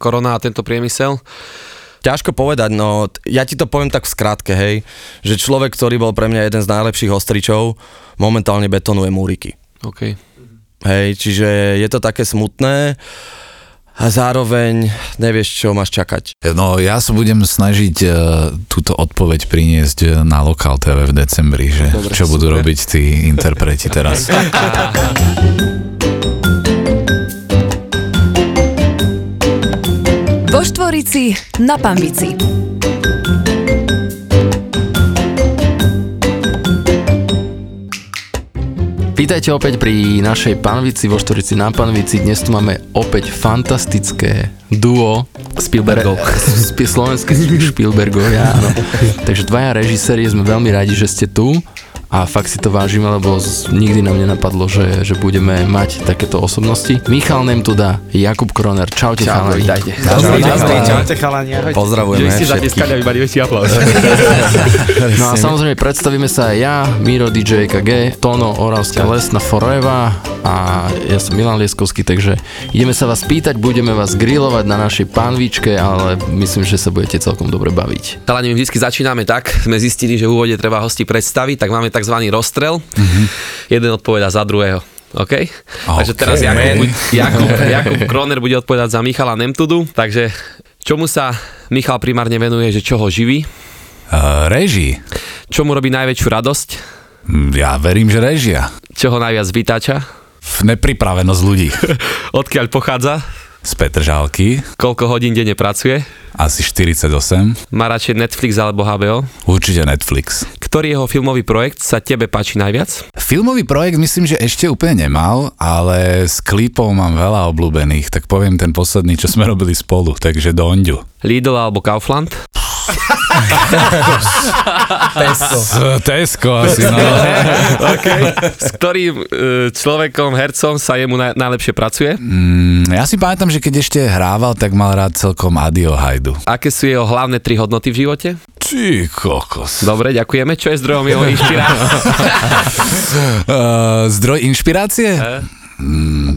korona a tento priemysel? Ťažko povedať, no ja ti to poviem tak v skratke, hej, že človek, ktorý bol pre mňa jeden z najlepších ostričov, momentálne betonuje múriky. OK. Hej, čiže je to také smutné a zároveň nevieš, čo máš čakať. No ja sa budem snažiť uh, túto odpoveď priniesť e, na Lokal TV v decembri, že Dobre, čo budú super. robiť tí interpreti teraz. Vo Štvorici na Pambici. Vítajte opäť pri našej panvici vo Štorici na panvici. Dnes tu máme opäť fantastické duo Spielbergov. Sp- slovenské Spielbergovia, áno. Takže dvaja režiséri, sme veľmi radi, že ste tu a fakt si to vážime, lebo nikdy nám nenapadlo, že, že budeme mať takéto osobnosti. Michal Nemtuda, Jakub Kroner, čaute Čau, chalani. vítajte. Čaute chalani, ahojte. Pozdravujeme všetkých. väčší. No a samozrejme predstavíme sa aj ja, Miro DJ KG, Tono Oravská Lesna Forever a ja som Milan Lieskovský, takže ideme sa vás pýtať, budeme vás grilovať na našej panvičke, ale myslím, že sa budete celkom dobre baviť. Chalani, my vždy začíname tak, sme zistili, že v úvode treba hosti predstaviť, tak máme tzv. rozstrel. Jeden odpovedá za druhého. OK? Takže teraz Jakub, Jakub, Jakub Kroner bude odpovedať za Michala Nemtudu. Takže čomu sa Michal primárne venuje, že čo ho živí? Uh, režii. Čo mu robí najväčšiu radosť? Mm, Ja verím, že režia. Čo ho najviac vytáča? Nepripravenosť ľudí. Odkiaľ pochádza? Z Petržálky, Koľko hodín denne pracuje? asi 48. Má radšej Netflix alebo HBO? Určite Netflix. Ktorý jeho filmový projekt sa tebe páči najviac? Filmový projekt myslím, že ešte úplne nemal, ale s klipov mám veľa obľúbených, tak poviem ten posledný, čo sme robili spolu, takže Donďu. Lidl alebo Kaufland? S Tesco asi, no. okay. S ktorým e, človekom, hercom sa jemu naj, najlepšie pracuje? Mm, ja si pamätám, že keď ešte hrával, tak mal rád celkom Adio Hajdu. Aké sú jeho hlavné tri hodnoty v živote? Ty kokos. Dobre, ďakujeme. Čo je zdrojom jeho inšpirácie? Uh, zdroj inšpirácie? E? Mm,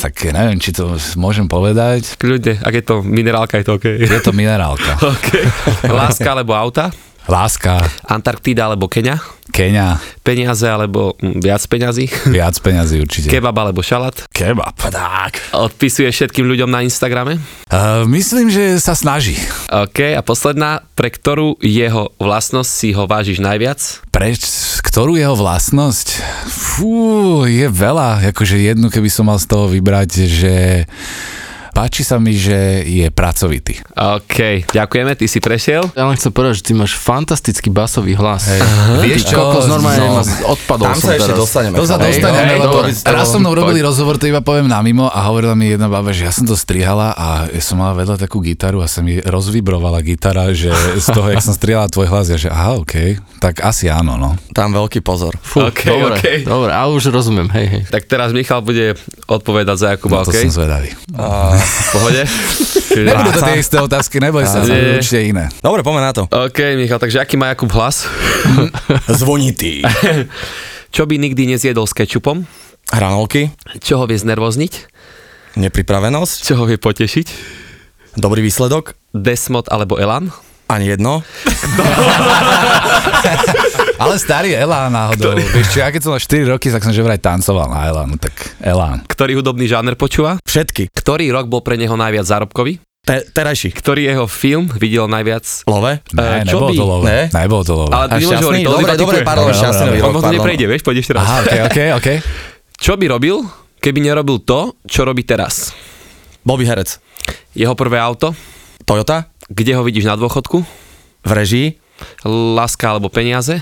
tak neviem, či to môžem povedať. Kľudne, ak je to minerálka, je to OK. Je to minerálka. okay. Láska alebo auta? Láska, Antarktída alebo Kenia? Kenia, Peniaze alebo mm, viac peňazí? viac peňazí určite. Kebab alebo šalát? Kebab. Tak. Odpisuje všetkým ľuďom na Instagrame? Uh, myslím, že sa snaží. OK, a posledná, pre ktorú jeho vlastnosť si ho vážiš najviac? Preč, ktorú jeho vlastnosť? Fú, je veľa. Akože jednu, keby som mal z toho vybrať, že páči sa mi, že je pracovitý. OK, ďakujeme, ty si prešiel. Ja len chcem povedať, že ty máš fantastický basový hlas. Hej. Vieš Ty kokos, normálne ma odpadol Tam som sa ešte teraz. dostaneme. To sa dostaneme, hej, lebo dobre. raz so mnou robili rozhovor, to iba poviem na mimo a hovorila mi jedna baba, že ja som to strihala a ja som mala vedľa takú gitaru a sa mi rozvibrovala gitara, že z toho, jak som striehala tvoj hlas, ja že aha, okej, tak asi áno, no. Tam veľký pozor. Fú, OK, dobre, OK. dobre, a už rozumiem, hej, hej. Tak teraz Michal bude odpovedať za Jakuba, no to OK? som zvedavý. V pohode? Nebudú to tie isté otázky, neboj sa, budú určite iné. Dobre, poďme na to. OK, Michal, takže aký má Jakub hlas? Zvonitý. Čo by nikdy nezjedol s kečupom? Hranolky, Čo ho vie znervozniť? nepripravenosť, Čo ho vie potešiť? dobrý výsledok, Desmod alebo Elan? ani jedno. Ale starý Elán náhodou. Vieš čo, ja keď som mal 4 roky, tak som že vraj tancoval na Elánu, tak Elán. Ktorý hudobný žáner počúva? Všetky. Ktorý rok bol pre neho najviac zárobkový? Te, terajší. Ktorý jeho film videl najviac? Love? Ne, čo nebolo by? to lové. Ne? Nebolo to lové. Ale A šťastný? Dobre, dobre, pardon, šťastný On možno neprejde, vieš, poď ešte raz. Aha, okej, okej, okej. Čo by robil, keby nerobil to, čo robí teraz? Bobby Herec. Jeho prvé auto? Toyota, Kde ho vidíš na dôchodku? v režii, Láska alebo peniaze?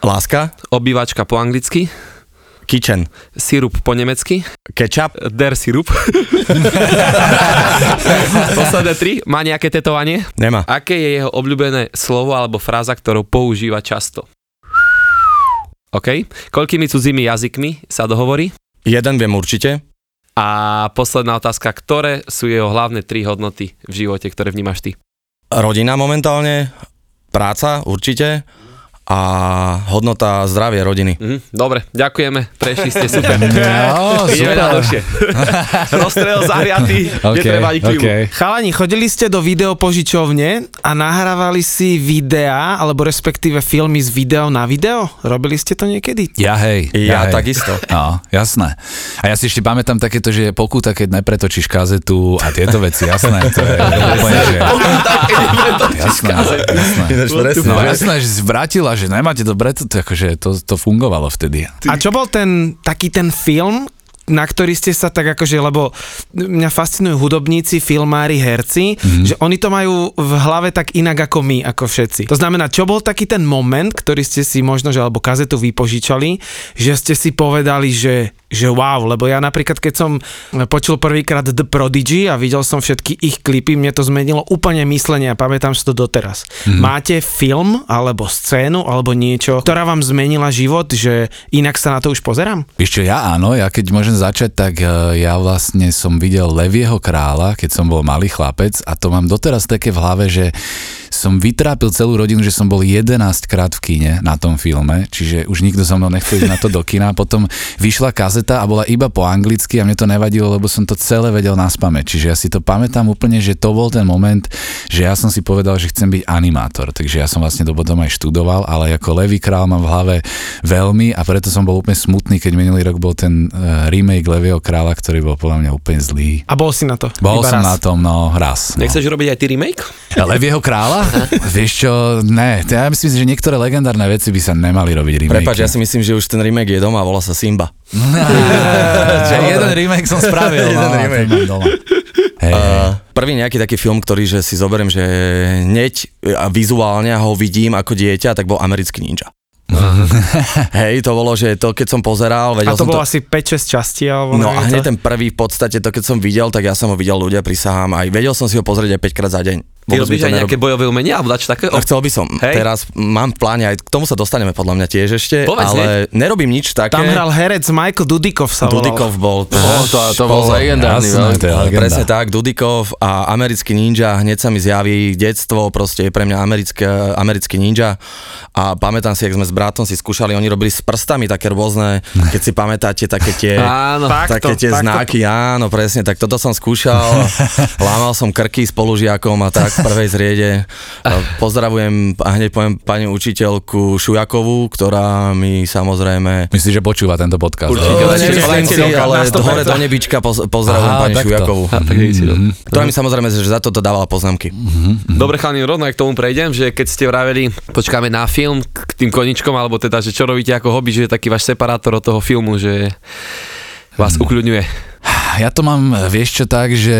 Láska, Obývačka po anglicky? kitchen, Sirup po nemecky? ketchup, Der sirup? Posledné tri. Má nejaké tetovanie? nemá. Aké je jeho obľúbené slovo alebo fráza, ktorú používa často? OK. Koľkými cudzími jazykmi sa dohovorí? Jeden viem určite, A posledná otázka, ktoré sú jeho hlavné tri hodnoty v živote, ktoré vnímaš ty? rodina momentálne, práca určite a hodnota zdravie rodiny. Mhm, dobre, ďakujeme, prešli ste super. No, Ideme super. na dlhšie. Rozstrel zahriatý, OK, netreba ani klimu. OK. Chalani, chodili ste do videopožičovne a nahrávali si videá, alebo respektíve filmy z video na video? Robili ste to niekedy? Ja hej. Ja hej. takisto. No, jasné. A ja si ešte pamätám takéto, že je pokuta, keď nepretočíš kazetu a tieto veci, jasné. To je úplne, že... Jasné, jasné. No jasné, že si vrátila, že nemáte dobre, to, to, akože to, to fungovalo vtedy. A čo bol ten taký ten film, na ktorý ste sa tak akože, lebo mňa fascinujú hudobníci, filmári, herci, mm-hmm. že oni to majú v hlave tak inak ako my, ako všetci. To znamená, čo bol taký ten moment, ktorý ste si možno, že alebo kazetu vypožičali, že ste si povedali, že že wow, lebo ja napríklad, keď som počul prvýkrát The Prodigy a videl som všetky ich klipy, mne to zmenilo úplne myslenie a pamätám si to doteraz. Mm. Máte film, alebo scénu, alebo niečo, ktorá vám zmenila život, že inak sa na to už pozerám? Čo, ja áno, ja keď môžem začať, tak eh, ja vlastne som videl Levieho kráľa, keď som bol malý chlapec a to mám doteraz také v hlave, že som vytrápil celú rodinu, že som bol 11 krát v kine na tom filme, čiže už nikto so mnou nechcel ísť na to do kina. Potom vyšla kazeta a bola iba po anglicky a mne to nevadilo, lebo som to celé vedel na spame. Čiže ja si to pamätám úplne, že to bol ten moment, že ja som si povedal, že chcem byť animátor. Takže ja som vlastne to potom aj študoval, ale ako Levý král mám v hlave veľmi a preto som bol úplne smutný, keď minulý rok bol ten uh, remake Levieho kráľa, ktorý bol podľa mňa úplne zlý. A bol si na to? Bol Iba som raz. na tom, no, raz. No. Nechceš robiť aj ty remake? Levieho kráľa? Vieš čo, ne. Ja myslím, že niektoré legendárne veci by sa nemali robiť remake. Prepač, ja si myslím, že už ten remake je doma a volá sa Simba. že jeden remake som spravil. Jeden no, remake. doma. Hej. Uh, prvý nejaký taký film, ktorý že si zoberiem, že hneď a vizuálne ho vidím ako dieťa, tak bol Americký ninja. Hej, to bolo, že to keď som pozeral, vedel A to som bolo to... asi 5-6 častí, alebo No a hneď to. ten prvý v podstate, to keď som videl, tak ja som ho videl ľudia, prisahám, aj vedel som si ho pozrieť aj 5 krát za deň. Ty robíš to aj nejaké nerob- bojové umenie alebo dač také? No, chcel by som. Hej. Teraz mám v pláne, aj k tomu sa dostaneme podľa mňa tiež ešte, Povedz ale nerobím nič také. Tam hral herec Michael Dudikov sa volal. Dudikov bol. Oh, to, to bol legendárny Jasné, veľký. to je Ale legenda. presne tak, Dudikov a americký ninja, hneď sa mi zjaví detstvo, proste je pre mňa americké, americký ninja a pamätám si, jak sme s bratom si skúšali, oni robili s prstami také rôzne, keď si pamätáte, také tie, Áno. také tie takto. znaky, áno, presne, tak toto som skúšal, lámal som krky spolužiakom a tak v prvej zriede. Pozdravujem a hneď poviem pani učiteľku Šujakovú, ktorá mi samozrejme Myslíš, že počúva tento podcast? Určite. No? Len si, ale na 100%. hore do nebička poz- pozdravujem Aha, pani takto. Šujakovú. Tak to. Ktorá mi samozrejme, že za toto dávala poznámky. Dobre, chalani, rovno aj k tomu prejdem, že keď ste vraveli, počkáme na film k tým koničkom, alebo teda, že čo robíte ako hobby, že je taký váš separátor od toho filmu, že vás ukľudňuje. Ja to mám, vieš čo, tak, že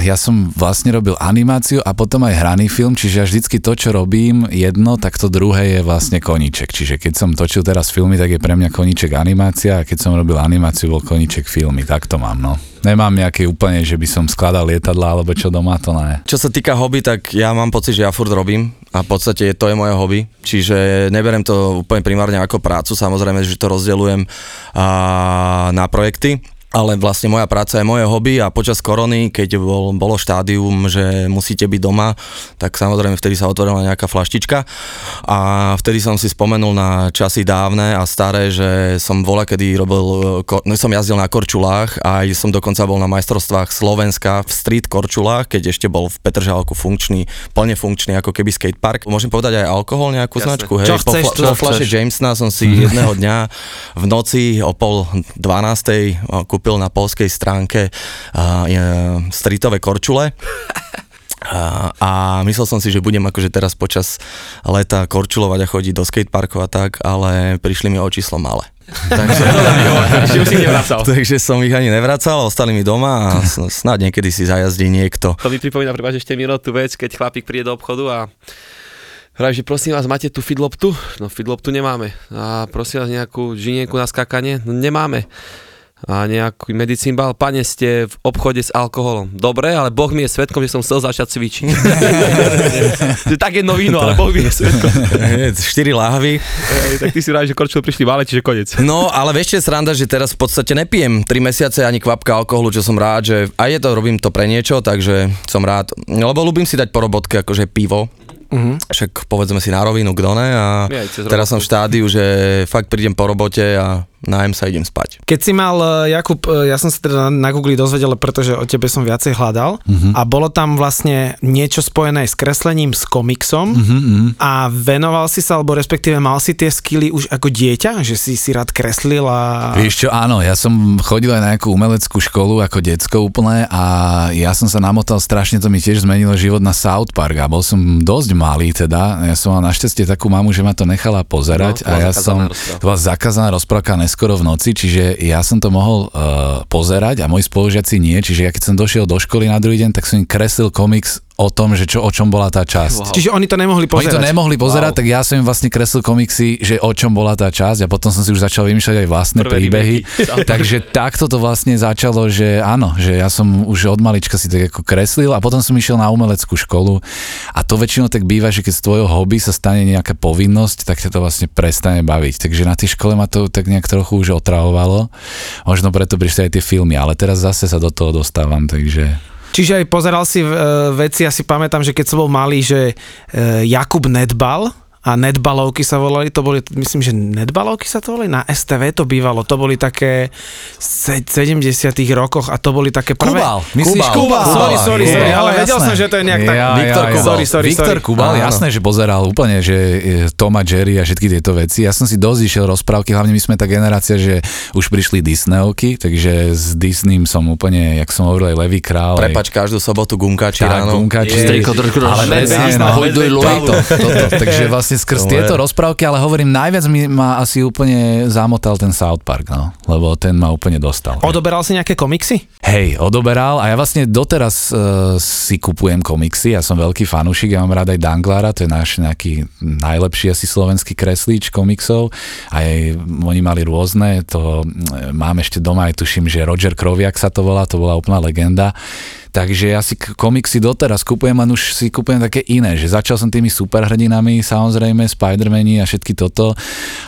ja som vlastne robil animáciu a potom aj hraný film, čiže ja vždycky to, čo robím jedno, tak to druhé je vlastne koníček. Čiže keď som točil teraz filmy, tak je pre mňa koníček animácia a keď som robil animáciu, bol koníček filmy. Tak to mám, no. Nemám nejaké úplne, že by som skladal lietadla alebo čo doma, to ne. Čo sa týka hobby, tak ja mám pocit, že ja furt robím a v podstate to je moje hobby, čiže neberem to úplne primárne ako prácu, samozrejme, že to rozdeľujem na projekty, ale vlastne moja práca je moje hobby a počas korony, keď bol, bolo štádium, že musíte byť doma, tak samozrejme vtedy sa otvorila nejaká flaštička a vtedy som si spomenul na časy dávne a staré, že som vola, kedy robil, no, som jazdil na korčulách a aj som dokonca bol na majstrovstvách Slovenska v street korčulách, keď ešte bol v Petržálku funkčný, plne funkčný ako keby skatepark. Môžem povedať aj alkohol, nejakú Jasné. značku, hej? Čo chceš, po, čo po flaše. Jamesona som si jedného dňa v noci o pol dvanástej a, kúpil na polskej stránke e, streetové korčule. A, a myslel som si, že budem akože teraz počas leta korčulovať a chodiť do skateparkov a tak, ale prišli mi o číslo malé. Takže, Že už si nevracal. takže som ich ani nevracal, ostali mi doma a s- snáď niekedy si zajazdí niekto. To mi pripomína prepáč ešte Miro tú vec, keď chlapík príde do obchodu a Hrajú, že prosím vás, máte tu fidloptu? No fidloptu nemáme. A prosím vás nejakú žinienku na skákanie? No nemáme. A nejaký medicínbal? Pane, ste v obchode s alkoholom. Dobre, ale Boh mi je svetkom, že som chcel začať cvičiť. tak jedno víno, ale Boh mi je svetkom. Štyri láhvy. Ej, tak ty si rád, že korčul prišli vále, čiže konec. No, ale vieš, čo je sranda, že teraz v podstate nepijem 3 mesiace ani kvapka alkoholu, čo som rád, že aj je to, robím to pre niečo, takže som rád. Lebo ľúbim si dať po robotke akože pivo, Uh-huh. Však povedzme si na rovinu, kto ne. A teraz som v štádiu, že fakt prídem po robote a nájem sa idem spať. Keď si mal, e, Jakub, e, ja som sa teda na Google dozvedel, pretože o tebe som viacej hľadal uh-huh. a bolo tam vlastne niečo spojené s kreslením, s komiksom uh-huh. a venoval si sa, alebo respektíve mal si tie skily už ako dieťa, že si si rád kreslil a... Vieš čo, áno, ja som chodil aj na nejakú umeleckú školu ako decko úplne a ja som sa namotal strašne, to mi tiež zmenilo život na South Park a bol som dosť malý teda, ja som mal našťastie takú mamu, že ma to nechala pozerať no, a ja som, to bola zakázaná rozprávka neskoro v noci, čiže ja som to mohol uh, pozerať a moji spolužiaci nie, čiže ja keď som došiel do školy na druhý deň, tak som im kreslil komiks o tom, že čo, o čom bola tá časť. Wow. Čiže oni to nemohli pozerať. Oni to nemohli pozerať, wow. tak ja som im vlastne kreslil komiksy, že o čom bola tá časť a potom som si už začal vymýšľať aj vlastné Prvé príbehy. Takže takto to vlastne začalo, že áno, že ja som už od malička si tak ako kreslil a potom som išiel na umeleckú školu a to väčšinou tak býva, že keď z tvojho hobby sa stane nejaká povinnosť, tak ťa to vlastne prestane baviť. Takže na tej škole ma to tak nejak trochu už otravovalo. Možno preto prišli aj tie filmy, ale teraz zase sa do toho dostávam, takže... Čiže aj pozeral si uh, veci, ja si pamätám, že keď som bol malý, že uh, Jakub Nedbal, a netbalovky sa volali, to boli, myslím, že netbalovky sa to volali, na STV to bývalo, to boli také 70 rokoch a to boli také prvé... Kubal, myslíš Kubal, Kubal, sorry, sorry, sorry, ale jasné. vedel som, že to je nejak ja, tak... Viktor ja, ja, Kubal, sorry, sorry, Viktor sorry. Kubal, Áno. jasné, že pozeral úplne, že Tom a Jerry a všetky tieto veci. Ja som si dosť išiel rozprávky, hlavne my sme tá generácia, že už prišli Disneyovky, takže s Disneym som úplne, jak som hovoril, aj Levý král. Prepač, každú sobotu gumkači ráno. Gumkači. Ale Takže vlastne skrz tieto rozprávky ale hovorím, najviac mi ma asi úplne zamotal ten South Park, no, lebo ten ma úplne dostal. Odoberal si nejaké komiksy? Hej, odoberal a ja vlastne doteraz uh, si kupujem komiksy, ja som veľký fanúšik, ja mám rád aj Danglara, to je náš nejaký najlepší asi slovenský kreslíč komiksov, aj oni mali rôzne, to e, mám ešte doma, aj tuším, že Roger Kroviak sa to volá, to bola úplná legenda. Takže ja si komiksy doteraz kupujem, len už si kupujem také iné, že začal som tými superhrdinami, samozrejme, Spider-Mani a všetky toto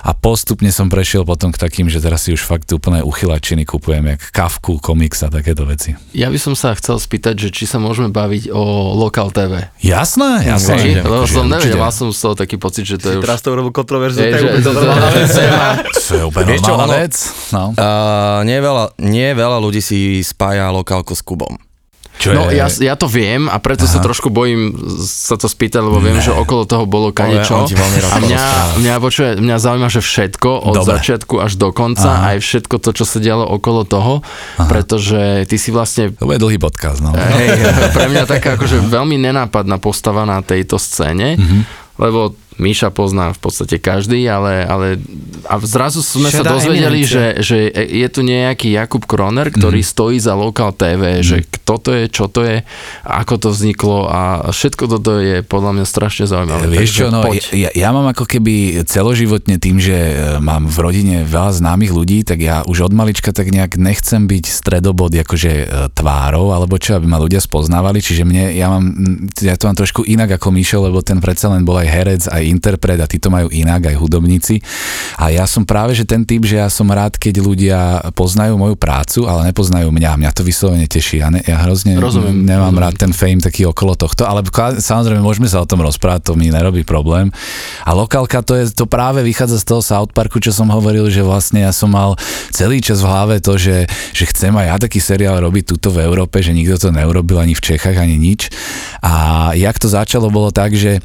a postupne som prešiel potom k takým, že teraz si už fakt úplne uchylačiny kupujem, jak Kafku, komiks a takéto veci. Ja by som sa chcel spýtať, že či sa môžeme baviť o Lokal TV. Jasné, jasné. Či? Lebo som nevedel, mal som z toho taký pocit, že to je už... Teraz to urobil kontroverziu, Je, to je že- úplne normálna vec. To je úplne normálna vec. No. Uh, nie, veľa, nie veľa ľudí si spája lokálko s Kubom. Čo No je... ja, ja to viem a preto Aha. sa trošku bojím sa to spýtať, lebo viem, Ne. že okolo toho bolo kadečo. A mňa, mňa, počuje, mňa zaujíma, že všetko od Dobre. začiatku až do konca, Aha. aj všetko to, čo sa dialo okolo toho, pretože ty si vlastne To bude dlhý podcast, no. Hej, pre mňa taká akože veľmi nenápadná postava na tejto scéne, Mhm. lebo Míša pozná v podstate každý, ale, ale a zrazu sme sa Šedá dozvedeli, eminencia. že, že je tu nejaký Jakub Kroner, ktorý Mhm. stojí za Local TV, že kto to je, čo to je, ako to vzniklo a všetko toto je podľa mňa strašne zaujímavé. Vieš Takže čo, no, poď. ja, ja mám ako keby celoživotne tým, že e, mám v rodine veľa známych ľudí, tak ja už od malička tak nejak nechcem byť stredobod akože e, tvárov, alebo čo, aby ma ľudia spoznávali, čiže mne, ja mám, mm, ja to mám trošku inak ako Míšo, lebo ten predsa len bol aj herec, aj interpret a tí to majú inak, aj hudobníci. A ja som práve, že ten typ, že ja som rád, keď ľudia poznajú moju prácu, ale nepoznajú mňa. Mňa to vyslovene teší. Ja, ne, ja hrozne Rozumiem, nemám rozumiem. rád ten fame taký okolo tohto, ale samozrejme môžeme sa o tom rozprávať, to mi nerobí problém. A lokálka to je, to práve vychádza z toho South Parku, čo som hovoril, že vlastne ja som mal celý čas v hlave to, že, že chcem aj ja taký seriál robiť tuto v Európe, že nikto to neurobil ani v Čechách, ani nič. A jak to začalo, bolo tak, že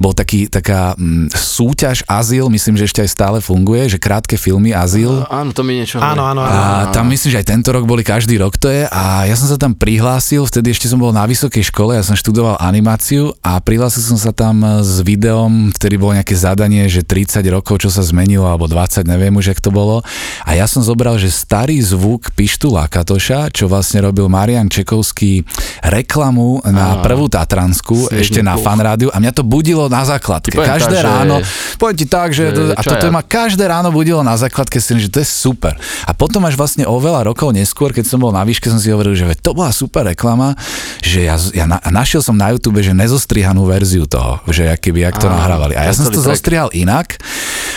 bol taký, taká mm, súťaž Azyl, myslím, že ešte aj stále funguje, že krátke filmy Azyl. Áno, to mi niečo Áno, áno, áno. A tam myslím, že aj tento rok boli každý rok to je a ja som sa tam prihlásil, vtedy ešte som bol na vysokej škole, ja som študoval animáciu a prihlásil som sa tam s videom, vtedy bolo nejaké zadanie, že 30 rokov, čo sa zmenilo, alebo 20, neviem už, jak to bolo. A ja som zobral, že starý zvuk Pištu Lakatoša, čo vlastne robil Marian Čekovský reklamu na prvú Tatransku, ešte na fan rádiu a mňa to budilo na základke. Poviem Každé tak, že- ráno, poviem ti tak, že, že a toto ja? ma každé ráno budilo na základke, si že to je super. A potom až vlastne o veľa rokov neskôr, keď som bol na výške, som si hovoril, že to bola super reklama, že ja, ja na, a našiel som na YouTube, že nezostrihanú verziu toho, že aký jak to Áno, nahrávali. A ja som to track. zostrihal inak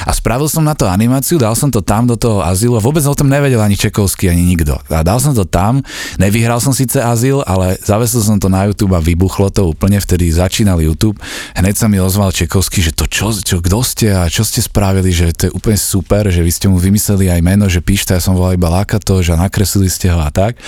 a spravil som na to animáciu, dal som to tam do toho azylu a vôbec o tom nevedel ani Čekovský, ani nikto. A dal som to tam, nevyhral som síce azyl, ale zavesil som to na YouTube a vybuchlo to úplne, vtedy začínal YouTube, hneď sa mi ozval Čekovský, že to čo, čo, kto ste a čo ste spravili, že to je úplne super, že vy ste mu vymysleli aj meno, že píšte, ja som volal iba Lakato, že nakreslili ste ho a tak.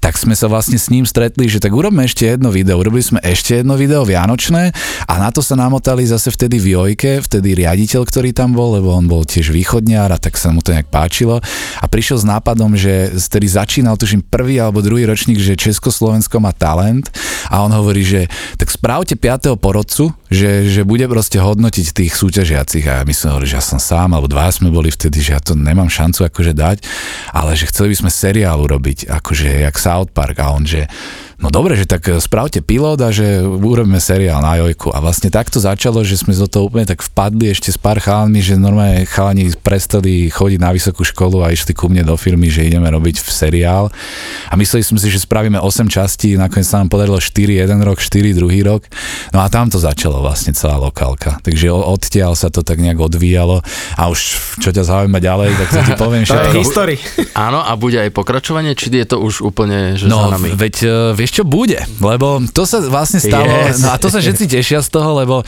Tak sme sa vlastne s ním stretli, že tak urobme ešte jedno video. Urobili sme ešte jedno video Vianočné a na to sa namotali zase vtedy v Jojke, vtedy riaditeľ, ktorý tam bol, lebo on bol tiež východniar a tak sa mu to nejak páčilo a prišiel s nápadom, že vtedy začínal, tuším, prvý alebo druhý ročník, že Československo má talent a on hovorí, že tak spravte 5. porodcu, že, že bude proste hodnotiť tých súťažiacich a my sme hovorili, že ja som sám, alebo dva sme boli vtedy, že ja to nemám šancu akože dať, ale že chceli by sme seriál urobiť, akože jak South Park a on, že no dobre, že tak spravte pilot a že urobíme seriál na Jojku. A vlastne takto začalo, že sme do toho úplne tak vpadli ešte s pár chalami, že normálne chalani prestali chodiť na vysokú školu a išli ku mne do firmy, že ideme robiť v seriál. A mysleli sme si, že spravíme 8 častí, nakoniec sa nám podarilo 4 jeden rok, 4 druhý rok. No a tam to začalo vlastne celá lokálka. Takže odtiaľ sa to tak nejak odvíjalo a už čo ťa zaujíma ďalej, tak to ti poviem všetko. Áno, a bude aj pokračovanie, či je to už úplne že no, za nami? veď vieš čo bude, lebo to sa vlastne stalo, yes. no a to sa všetci tešia z toho, lebo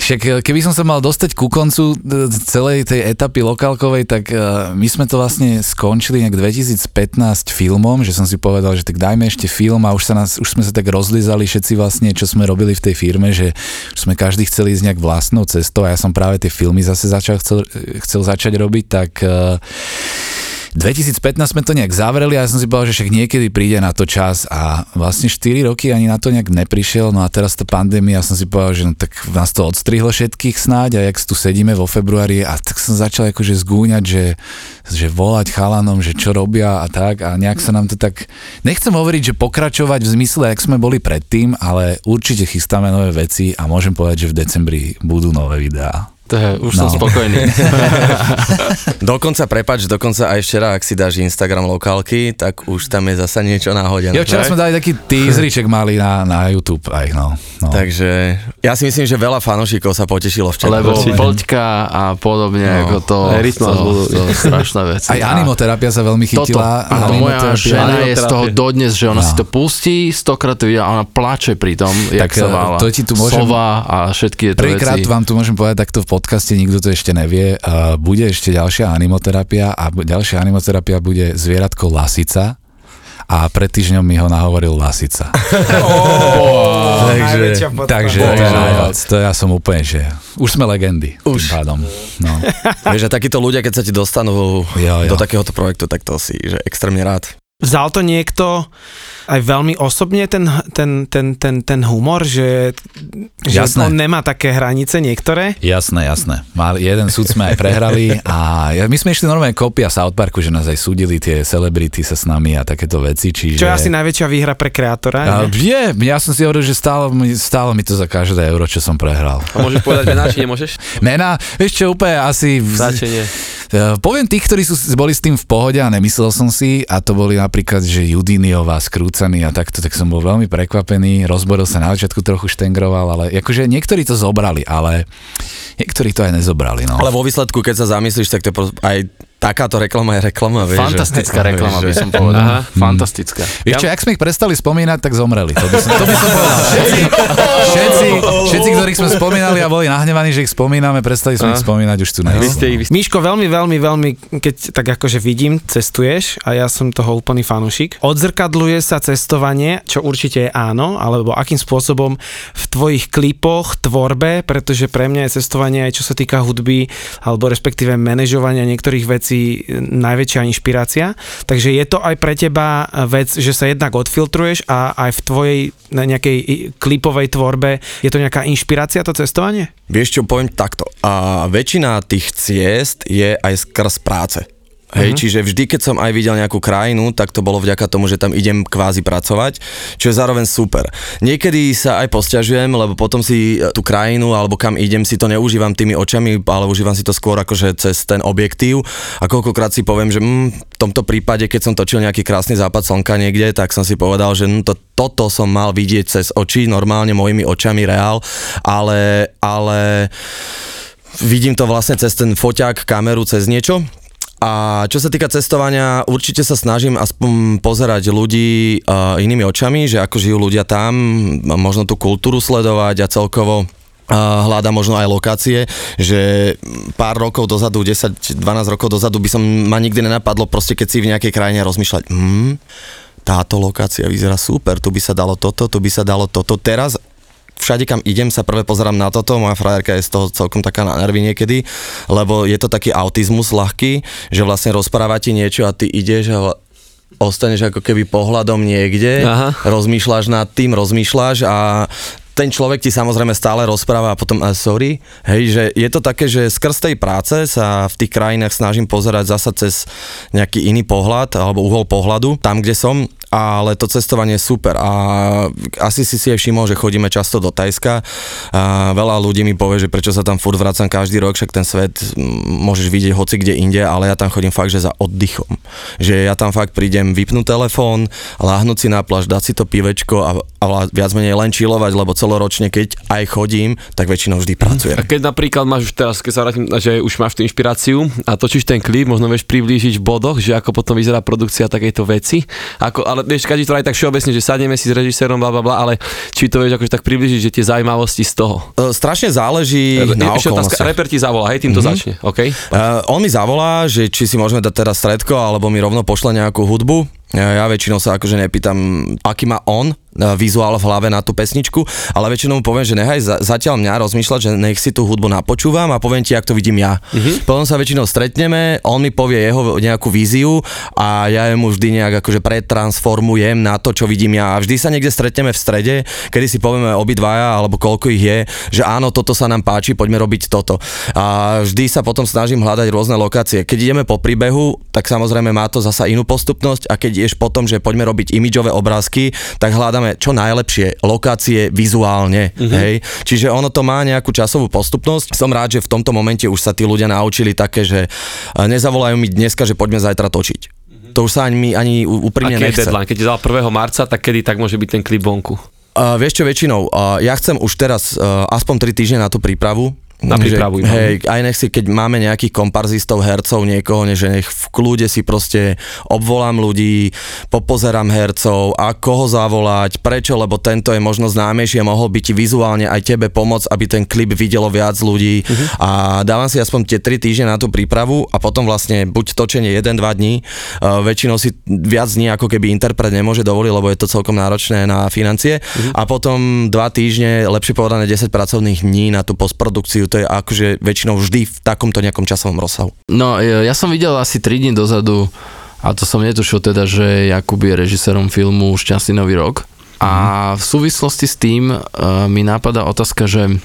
však keby som sa mal dostať ku koncu e, celej tej etapy lokálkovej, tak uh, my sme to vlastne skončili nejak 2015 filmom, že som si povedal, že tak dajme ešte film a už, sa nás, už sme sa tak rozlizali všetci vlastne, čo sme robili v tej firme, že už sme každý chceli ísť nejak vlastnou cestou a ja som práve tie filmy zase začal, chcel, chcel začať robiť, tak 2015 sme to nejak zavreli a ja som si povedal, že však niekedy príde na to čas a vlastne 4 roky ani na to nejak neprišiel, no a teraz tá pandémia, ja som si povedal, že no tak nás to odstrihlo všetkých snáď a jak tu sedíme vo februári a tak som začal akože zgúňať, že, že volať chalanom, že čo robia a tak a nejak sa nám to tak, nechcem hovoriť, že pokračovať v zmysle, jak sme boli predtým, ale určite chystáme nové veci a môžem povedať, že v decembri budú nové videá. To je, už no. som spokojný. dokonca, prepač, dokonca aj včera, ak si dáš Instagram lokálky, tak už tam je zasa niečo náhodené. Jo, včera sme dali taký teaserček mali na, na YouTube aj, no, no. Takže ja si myslím, že veľa fanošikov sa potešilo včera. Lebo poľďka a podobne, no. ako to, to, to, to strašná vec. Aj animoterapia sa veľmi chytila. Toto, áno, moja žena je z toho dodnes, že ona no. si to pustí, stokrát to a ona plače pri tom, jak sa vála. To ti tu môžem, Sova a všetky tieto Prvýkrát vám tu môžem povedať takto v podcaste, nikto to ešte nevie, uh, bude ešte ďalšia animoterapia a ďalšia animoterapia bude zvieratko Lasica a pred týždňom mi ho nahovoril Lasica. Oh, takže takže to je najviac. To ja som úplne, že už sme legendy. Už. Tým pádom. No. Vieš, a takíto ľudia, keď sa ti dostanú jo, jo. do takéhoto projektu, tak to si že extrémne rád. Vzal to niekto aj veľmi osobne ten, ten, ten, ten, ten humor, že, že on nemá také hranice niektoré? Jasné, jasné. Mal, jeden súd sme aj prehrali a my sme išli normálne kopia South Parku, že nás aj súdili tie celebrity sa s nami a takéto veci. Čiže... Čo je asi najväčšia výhra pre kreatora? A, je, ja som si hovoril, že stále, stále mi to za každé euro, čo som prehral. A môžeš povedať mená, či nemôžeš? Mená, vieš čo, úplne asi... Začenie. Poviem tých, ktorí sú, boli s tým v pohode a nemyslel som si, a to boli napríklad, že Judiniová, Skrúcaný a takto, tak som bol veľmi prekvapený. Rozboril sa na začiatku trochu štengroval, ale akože niektorí to zobrali, ale niektorí to aj nezobrali. No. Ale vo výsledku, keď sa zamyslíš, tak to aj takáto reklama je reklama, vieš. Fantastická že, reklama by som povedal. Aha, hmm. fantastická. Vieš čo, ak sme ich prestali spomínať, tak zomreli. To by som, to by som povedal. Všetci, všetci, všetci, ktorých sme spomínali a boli nahnevaní, že ich spomíname, prestali sme ich spomínať už tu na Miško, veľmi, veľmi, veľmi, keď tak akože vidím, cestuješ a ja som toho úplný fanúšik. Odzrkadluje sa cestovanie, čo určite je áno, alebo akým spôsobom v tvojich klipoch, tvorbe, pretože pre mňa je cestovanie aj čo sa týka hudby, alebo respektíve manažovania niektorých vecí si najväčšia inšpirácia. Takže je to aj pre teba vec, že sa jednak odfiltruješ a aj v tvojej nejakej klipovej tvorbe je to nejaká inšpirácia, to cestovanie? Vieš čo, poviem takto. A väčšina tých ciest je aj skrz práce. Hej, uh-huh. čiže vždy, keď som aj videl nejakú krajinu, tak to bolo vďaka tomu, že tam idem kvázi pracovať, čo je zároveň super. Niekedy sa aj posťažujem, lebo potom si e, tú krajinu alebo kam idem si to neužívam tými očami, ale užívam si to skôr akože cez ten objektív a koľkokrát si poviem, že mm, v tomto prípade, keď som točil nejaký krásny západ slnka niekde, tak som si povedal, že mm, to, toto som mal vidieť cez oči, normálne mojimi očami reál, ale, ale vidím to vlastne cez ten foťák, kameru, cez niečo A čo sa týka cestovania, určite sa snažím aspoň pozerať ľudí uh, inými očami, že ako žijú ľudia tam, možno tú kultúru sledovať a celkovo hľada možno aj lokácie, že pár rokov dozadu, 10-12 rokov dozadu by som ma nikdy nenapadlo proste keď si v nejakej krajine rozmýšľať, hmm, táto lokácia vyzerá super, tu by sa dalo toto, tu by sa dalo toto. Teraz všade kam idem sa prvé pozerám na toto, moja frajerka je z toho celkom taká na nervy niekedy, lebo je to taký autizmus ľahký, že vlastne rozpráva ti niečo a ty ideš a ostaneš ako keby pohľadom niekde, Aha. rozmýšľaš nad tým, rozmýšľaš a ten človek ti samozrejme stále rozpráva a potom, uh, sorry, hej, že je to také, že skrz tej práce sa v tých krajinách snažím pozerať zasa cez nejaký iný pohľad alebo uhol pohľadu, tam, kde som ale to cestovanie je super a asi si si aj všimol, že chodíme často do Tajska a veľa ľudí mi povie, že prečo sa tam furt vracam každý rok, však ten svet môžeš vidieť hoci kde inde, ale ja tam chodím fakt, že za oddychom. Že ja tam fakt prídem vypnúť telefón, láhnuť si na pláž, dať si to pivečko a, a viac menej len čilovať, lebo celoročne, keď aj chodím, tak väčšinou vždy pracujem. A keď napríklad máš teraz, keď sa vrátim, že už máš tú inšpiráciu a točíš ten klip, možno vieš priblížiť v bodoch, že ako potom vyzerá produkcia takejto veci, ako, ale ale vieš, každý to aj tak všeobecne, že sadneme si s režisérom, bla, bla, bla, ale či to vieš akože tak približiť, že tie zaujímavosti z toho. Uh, strašne záleží e, na otázka, reper ti zavolá, hej, tým to mm-hmm. začne, OK? Uh, on mi zavolá, že či si môžeme dať teraz stredko, alebo mi rovno pošle nejakú hudbu. Ja, väčšinou sa akože nepýtam, aký má on vizuál v hlave na tú pesničku, ale väčšinou mu poviem, že nechaj za, zatiaľ mňa rozmýšľať, že nech si tú hudbu napočúvam a poviem ti, ako to vidím ja. Uh-huh. Potom sa väčšinou stretneme, on mi povie jeho nejakú víziu a ja mu vždy nejak akože pretransformujem na to, čo vidím ja. A vždy sa niekde stretneme v strede, kedy si povieme obidvaja, alebo koľko ich je, že áno, toto sa nám páči, poďme robiť toto. A vždy sa potom snažím hľadať rôzne lokácie. Keď ideme po príbehu, tak samozrejme má to zasa inú postupnosť a keď ješ potom, že poďme robiť imidžové obrázky, tak hľadám hľadáme čo najlepšie lokácie vizuálne, mm-hmm. hej. Čiže ono to má nejakú časovú postupnosť. Som rád, že v tomto momente už sa tí ľudia naučili také, že e, nezavolajú mi dneska, že poďme zajtra točiť. Mm-hmm. To už sa ani, ani úprimne A nechce. deadline? Keď je 1. marca, tak kedy tak môže byť ten klip vonku? Uh, vieš čo, väčšinou, uh, ja chcem už teraz uh, aspoň 3 týždne na tú prípravu, na prípravu. Že, hej, aj nech si, keď máme nejakých komparzistov, hercov, niekoho, že nech v kľude si proste obvolám ľudí, popozerám hercov a koho zavolať, prečo, lebo tento je možno známejší a mohol by ti vizuálne aj tebe pomôcť, aby ten klip videlo viac ľudí uh-huh. a dávam si aspoň tie 3 týždne na tú prípravu a potom vlastne buď točenie 1-2 dní, uh, väčšinou si viac dní ako keby interpret nemôže dovoliť, lebo je to celkom náročné na financie uh-huh. a potom 2 týždne, lepšie povedané 10 pracovných dní na tú postprodukciu to je akože väčšinou vždy v takomto nejakom časovom rozsahu. No, ja som videl asi 3 dní dozadu, a to som netušil teda, že Jakub je režisérom filmu Šťastný nový rok. A mhm. v súvislosti s tým uh, mi napadá otázka, že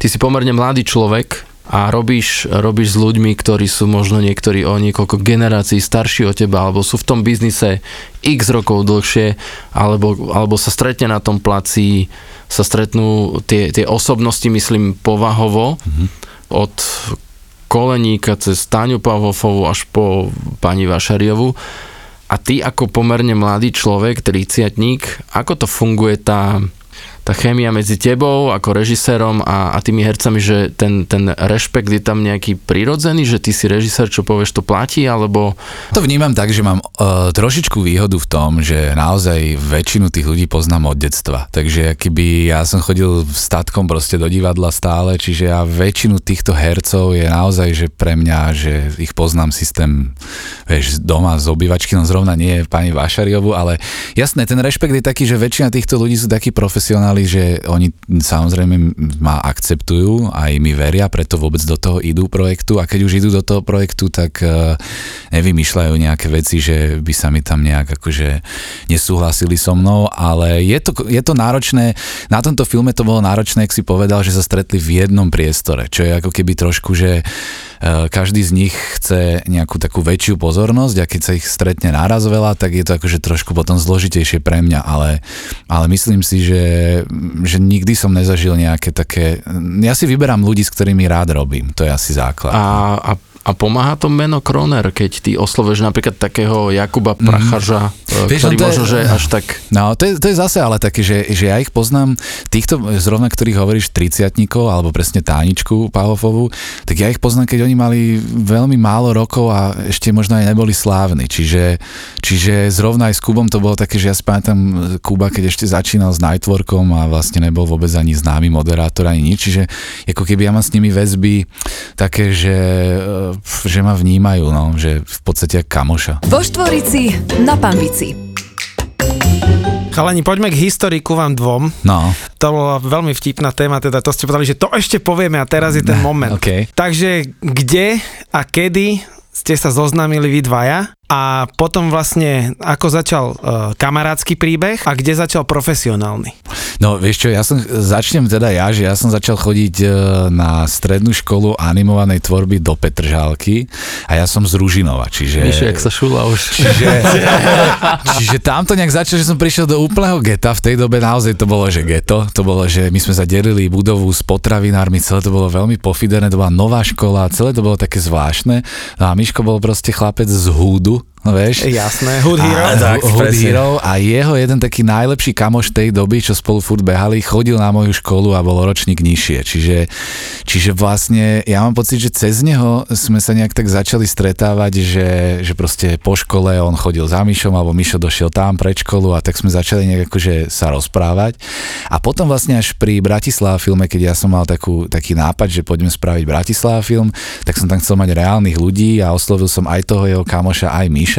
ty si pomerne mladý človek, a robíš, robíš s ľuďmi, ktorí sú možno niektorí o niekoľko generácií starší od teba, alebo sú v tom biznise x rokov dlhšie, alebo, alebo sa stretne na tom placi, sa stretnú tie, tie osobnosti, myslím, povahovo, mm-hmm. od Koleníka cez Táňu Pavhofovu až po pani Vašariovu. A ty ako pomerne mladý človek, triciatník, ako to funguje tá, tá chémia medzi tebou ako režisérom a, a tými hercami, že ten, ten rešpekt je tam nejaký prirodzený, že ty si režisér, čo povieš, to platí, alebo... To vnímam tak, že mám uh, trošičku výhodu v tom, že naozaj väčšinu tých ľudí poznám od detstva. Takže keby ja som chodil statkom proste do divadla stále, čiže ja väčšinu týchto hercov je naozaj, že pre mňa, že ich poznám systém, vieš, doma z obývačky, no zrovna nie pani Vašariovu, ale jasné, ten rešpekt je taký, že väčšina týchto ľudí sú takí profesionáli signály, že oni samozrejme ma akceptujú, aj mi veria, preto vôbec do toho idú projektu. A keď už idú do toho projektu, tak uh, nevymýšľajú nejaké veci, že by sa mi tam nejak akože nesúhlasili so mnou, ale je to, je to náročné, na tomto filme to bolo náročné, ak si povedal, že sa stretli v jednom priestore, čo je ako keby trošku, že každý z nich chce nejakú takú väčšiu pozornosť a keď sa ich stretne náraz veľa, tak je to akože trošku potom zložitejšie pre mňa, ale, ale myslím si, že, že nikdy som nezažil nejaké také... Ja si vyberám ľudí, s ktorými rád robím, to je asi základ. A, a A pomáha to meno Kroner, keď ty osloveš napríklad takého Jakuba Prachaža, mm. Vieš, ktorý no možno, že až tak... No, to je, to je zase ale také, že, že ja ich poznám, týchto, zrovna ktorých hovoríš, triciatníkov, alebo presne Táničku Pahofovú, tak ja ich poznám, keď oni mali veľmi málo rokov a ešte možno aj neboli slávni. Čiže, čiže zrovna aj s Kubom to bolo také, že ja si pamätám Kuba, keď ešte začínal s Nightworkom a vlastne nebol vôbec ani známy moderátor, ani nič. Čiže ako keby ja mám s nimi väzby také, že, eh, že ma vnímajú, no, že v podstate kamoša. Vo Štvorici na Pambici. Chalani, poďme k historiku vám dvom. No, To bola veľmi vtipná téma, teda to ste povedali, že to ešte povieme a teraz je ten moment. OK. Takže kde a kedy ste sa zoznámili vy dvaja a potom vlastne ako začal uh, kamarátsky príbeh a kde začal profesionálny. No vieš čo, ja som, začnem teda ja, že ja som začal chodiť e, na strednú školu animovanej tvorby do Petržálky a ja som z Ružinova, čiže... Víš, jak sa šula už. Čiže, čiže tam to nejak začalo, že som prišiel do úplného geta, v tej dobe naozaj to bolo, že geto, to bolo, že my sme zadelili budovu s potravinármi, celé to bolo veľmi pofiderné, to bola nová škola, celé to bolo také zvláštne. No a Miško bol proste chlapec z húdu, vieš. Jasné, Hood Hero. A, tak, Hood presne. Hero a jeho jeden taký najlepší kamoš tej doby, čo spolu furt behali, chodil na moju školu a bol ročník nižšie. Čiže, čiže vlastne ja mám pocit, že cez neho sme sa nejak tak začali stretávať, že, že proste po škole on chodil za Mišom alebo Mišo došiel tam pred školu a tak sme začali nejak akože sa rozprávať. A potom vlastne až pri Bratislava filme, keď ja som mal takú, taký nápad, že poďme spraviť Bratislava film, tak som tam chcel mať reálnych ľudí a oslovil som aj toho jeho kamoša, aj Miša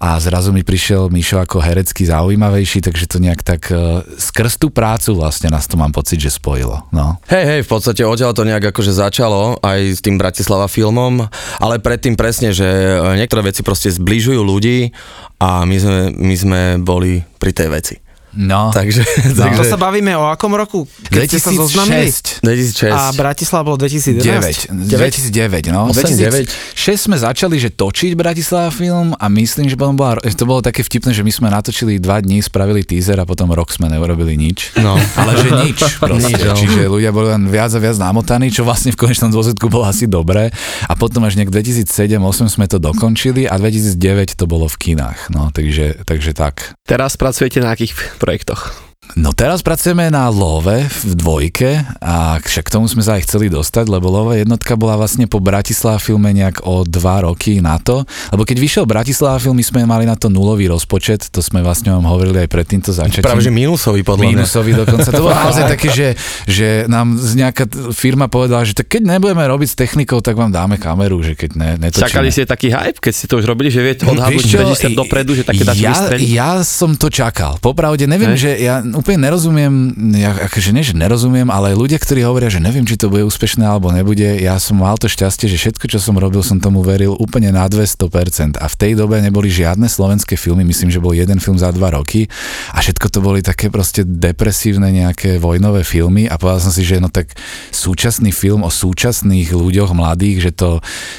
a zrazu mi prišiel Mišo ako herecky zaujímavejší, takže to nejak tak e, skrz tú prácu vlastne nás to mám pocit, že spojilo. No. Hej, hej, v podstate odtiaľ to nejak akože začalo aj s tým Bratislava filmom, ale predtým presne, že e, niektoré veci proste zbližujú ľudí a my sme, my sme boli pri tej veci. No, Takže, To takže sa bavíme o akom roku? Keď ste sa zoznamili? 2006. 2006. A Bratislava bolo 2011? 9. 2009, no. 8, 2006 sme začali, že točiť Bratislava film a myslím, že potom bola, to bolo také vtipné, že my sme natočili dva dní, spravili teaser a potom rok sme neurobili nič. No. Ale že nič proste. Nič, no. Čiže ľudia boli len viac a viac namotaní, čo vlastne v konečnom dôsledku bolo asi dobré. A potom až nejak 2007-2008 sme to dokončili a 2009 to bolo v kinách. No, takže, takže tak. Teraz pracujete na akých projektoch? No teraz pracujeme na Love v dvojke a však k tomu sme sa aj chceli dostať, lebo Love jednotka bola vlastne po Bratislava filme nejak o dva roky na to, lebo keď vyšiel Bratislava film, my sme mali na to nulový rozpočet, to sme vlastne vám hovorili aj pred týmto začatím. Práve že minusový podľa mňa. Minusový dokonca. To bolo naozaj také, že, že nám z nejaká firma povedala, že tak keď nebudeme robiť s technikou, tak vám dáme kameru, že keď ne, netočíme. Čakali ste taký hype, keď ste to už robili, že viete odhadnúť Vieš čo, 50 dopredu, že také ja, ja som to čakal. Popravde neviem, Hej. že ja úplne nerozumiem, ja, akože nie, že nerozumiem, ale ľudia, ktorí hovoria, že neviem, či to bude úspešné alebo nebude, ja som mal to šťastie, že všetko, čo som robil, som tomu veril úplne na 200%. A v tej dobe neboli žiadne slovenské filmy, myslím, že bol jeden film za dva roky a všetko to boli také proste depresívne nejaké vojnové filmy a povedal som si, že no tak súčasný film o súčasných ľuďoch mladých, že to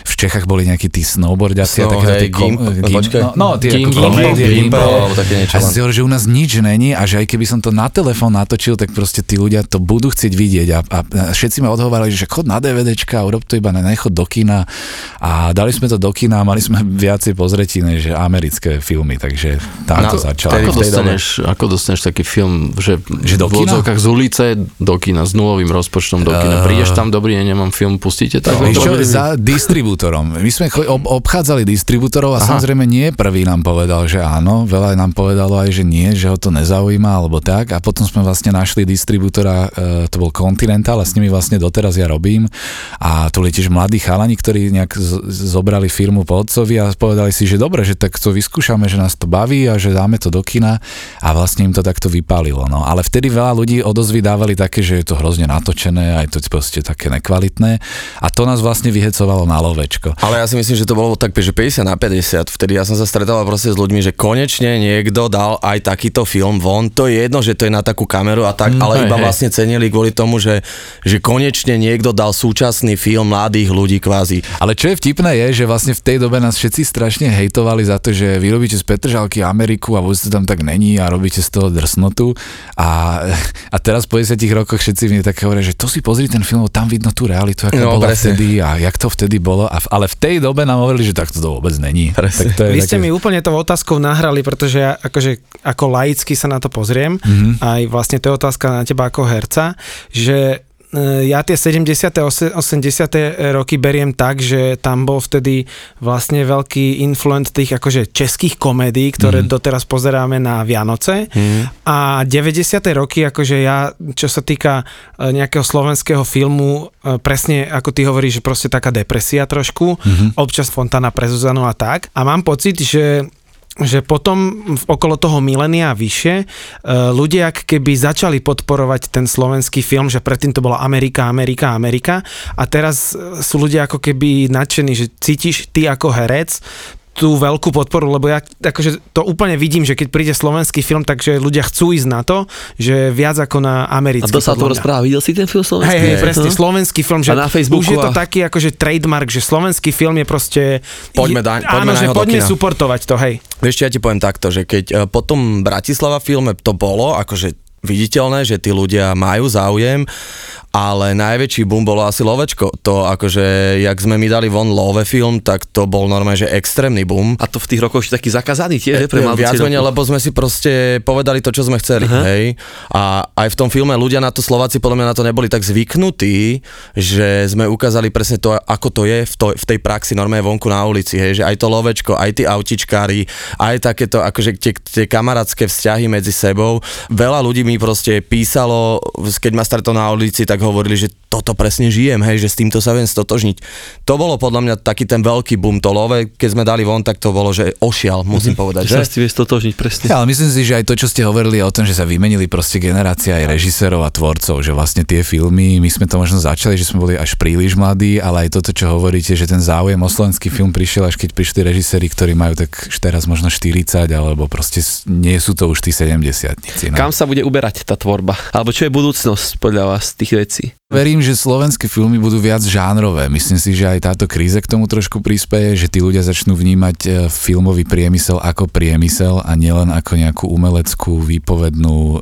v Čechách boli nejakí tí snowboardiaci a takéto hej, tie kom, Gimp- gim- počkaj. no, no, tie Gimp- ako Gimp- komédie, Gimp- také niečo A len. si si hovoril, že u nás nič není a že aj keby som to na telefón natočil, tak proste tí ľudia to budú chcieť vidieť a, a, všetci ma odhovárali, že chod na DVDčka, urob to iba, ne- nechod do kina a dali sme to do kina a mali sme viacej pozretí než americké filmy, takže tam No, to začalo. Ako dostaneš, ako dostaneš taký film, že, Že do v kina? odzovkách z ulice do kina, s nulovým rozpočtom do kina. Prídeš tam, dobrý, ja nemám film, pustíte tak? Vieš čo, za distribútorom. My sme ob- obchádzali distribútorov a Aha. samozrejme nie prvý nám povedal, že áno, veľa nám povedalo aj, že nie, že ho to nezaujíma alebo tak a potom sme vlastne našli distribútora, e, to bol Continental a s nimi vlastne doteraz ja robím a boli tiež mladí chalani, ktorí nejak zobrali firmu po otcovi a povedali si, že dobre, že tak to vyskúšame, že nás to baví a že dáme to do kina a vlastne im to takto vypálilo. No. Ale vtedy veľa ľudí odozvy dávali také, že je to hrozne natočené, aj to proste také nekvalitné a to nás vlastne vyhecovalo na lovečko. Ale ja si myslím, že to bolo tak, že 50 na 50. Vtedy ja som sa stretával proste s ľuďmi, že konečne niekto dal aj takýto film von. To je jedno, že to je na takú kameru a tak, ale hej, iba vlastne cenili kvôli tomu, že, že konečne niekto dal súčasný film mladých ľudí kvázi. Ale čo je vtipné je, že vlastne v tej dobe nás všetci strašne hejtovali za to, že vy robíte z Petržalky Ameriku a vôbec to tam tak není a robíte z toho drsnotu. A, a teraz po 10 rokoch všetci mi tak hovoria, že to si pozri ten film, tam vidno tú realitu, aká No, bola presne. vtedy a jak to vtedy bolo. A, v- ale v tej dobe nám hovorili, že takto to vôbec není. Presne. Tak to je Vy ste také- mi úplne tou otázkou nahrali, pretože ja akože ako laicky sa na to pozriem, Mhm. Mm-hmm. aj vlastne to je otázka na teba ako herca, že e, ja tie 70. ose- 80. roky beriem tak, že tam bol vtedy vlastne veľký influent tých akože českých komédií, ktoré mm-hmm. doteraz pozeráme na Vianoce mm-hmm. a 90. roky akože ja, čo sa týka e, nejakého slovenského filmu, e, presne ako ty hovoríš, že proste taká depresia trošku, mm-hmm. občas Fontana pre Zuzanu a tak a mám pocit, že že potom okolo toho milénia a vyššie e, ľudia keby začali podporovať ten slovenský film, že predtým to bola Amerika, Amerika, Amerika a teraz e, sú ľudia ako keby nadšení, že cítiš ty ako herec tú veľkú podporu, lebo ja akože to úplne vidím, že keď príde slovenský film, takže ľudia chcú ísť na to, že viac ako na A americký. to sa to podľa mňa. rozpráva. Videl si ten film slovenský? Hej, hej, presne, No. slovenský film, že A na Facebooku už je to a- taký akože trademark, že slovenský film je proste... Poďme daň- áno, poďme na že poďme suportovať to, hej. Vieš, ja ti poviem takto, že keď e, po tom Bratislava filme to bolo, akože viditeľné, že tí ľudia majú záujem, ale najväčší boom bolo asi Lovečko. To akože, jak sme mi dali von Love film, tak to bol normálne, že extrémny boom. A to v tých rokoch ešte taký zakázaný tiež, že pre Viac menej, lebo sme si proste povedali to, čo sme chceli, uh-huh. hej. A aj v tom filme ľudia na to, Slováci podľa mňa na to neboli tak zvyknutí, že sme ukázali presne to, ako to je v, to, v tej praxi normálne vonku na ulici, hej, že aj to lovečko, aj tí autičkári, aj takéto akože tie, tie kamarátske vzťahy medzi sebou. Veľa ľudí mi proste písalo, keď ma stretol na ulici, tak hovorili, že toto presne žijem, hej, že s týmto sa viem stotožniť. To bolo podľa mňa taký ten veľký boom, to love, keď sme dali von, tak to bolo, že ošial, musím povedať, Že že? sa s tým vie stotožniť, presne. Ja, ale myslím si, že aj to, čo ste hovorili o tom, že sa vymenili proste generácia aj režisérov a tvorcov, že vlastne tie filmy, my sme to možno začali, že sme boli až príliš mladí, ale aj toto, čo hovoríte, že ten záujem o slovenský film prišiel až keď prišli režiséri, ktorí majú tak teraz možno 40, alebo proste nie sú to už tí 70 no. Kam sa bude uberať tá tvorba? Alebo čo je budúcnosť podľa vás tých vecí? Verím, že slovenské filmy budú viac žánrové. Myslím si, že aj táto kríza k tomu trošku prispieje, že tí ľudia začnú vnímať e, filmový priemysel ako priemysel a nielen ako nejakú umeleckú výpovednú uh,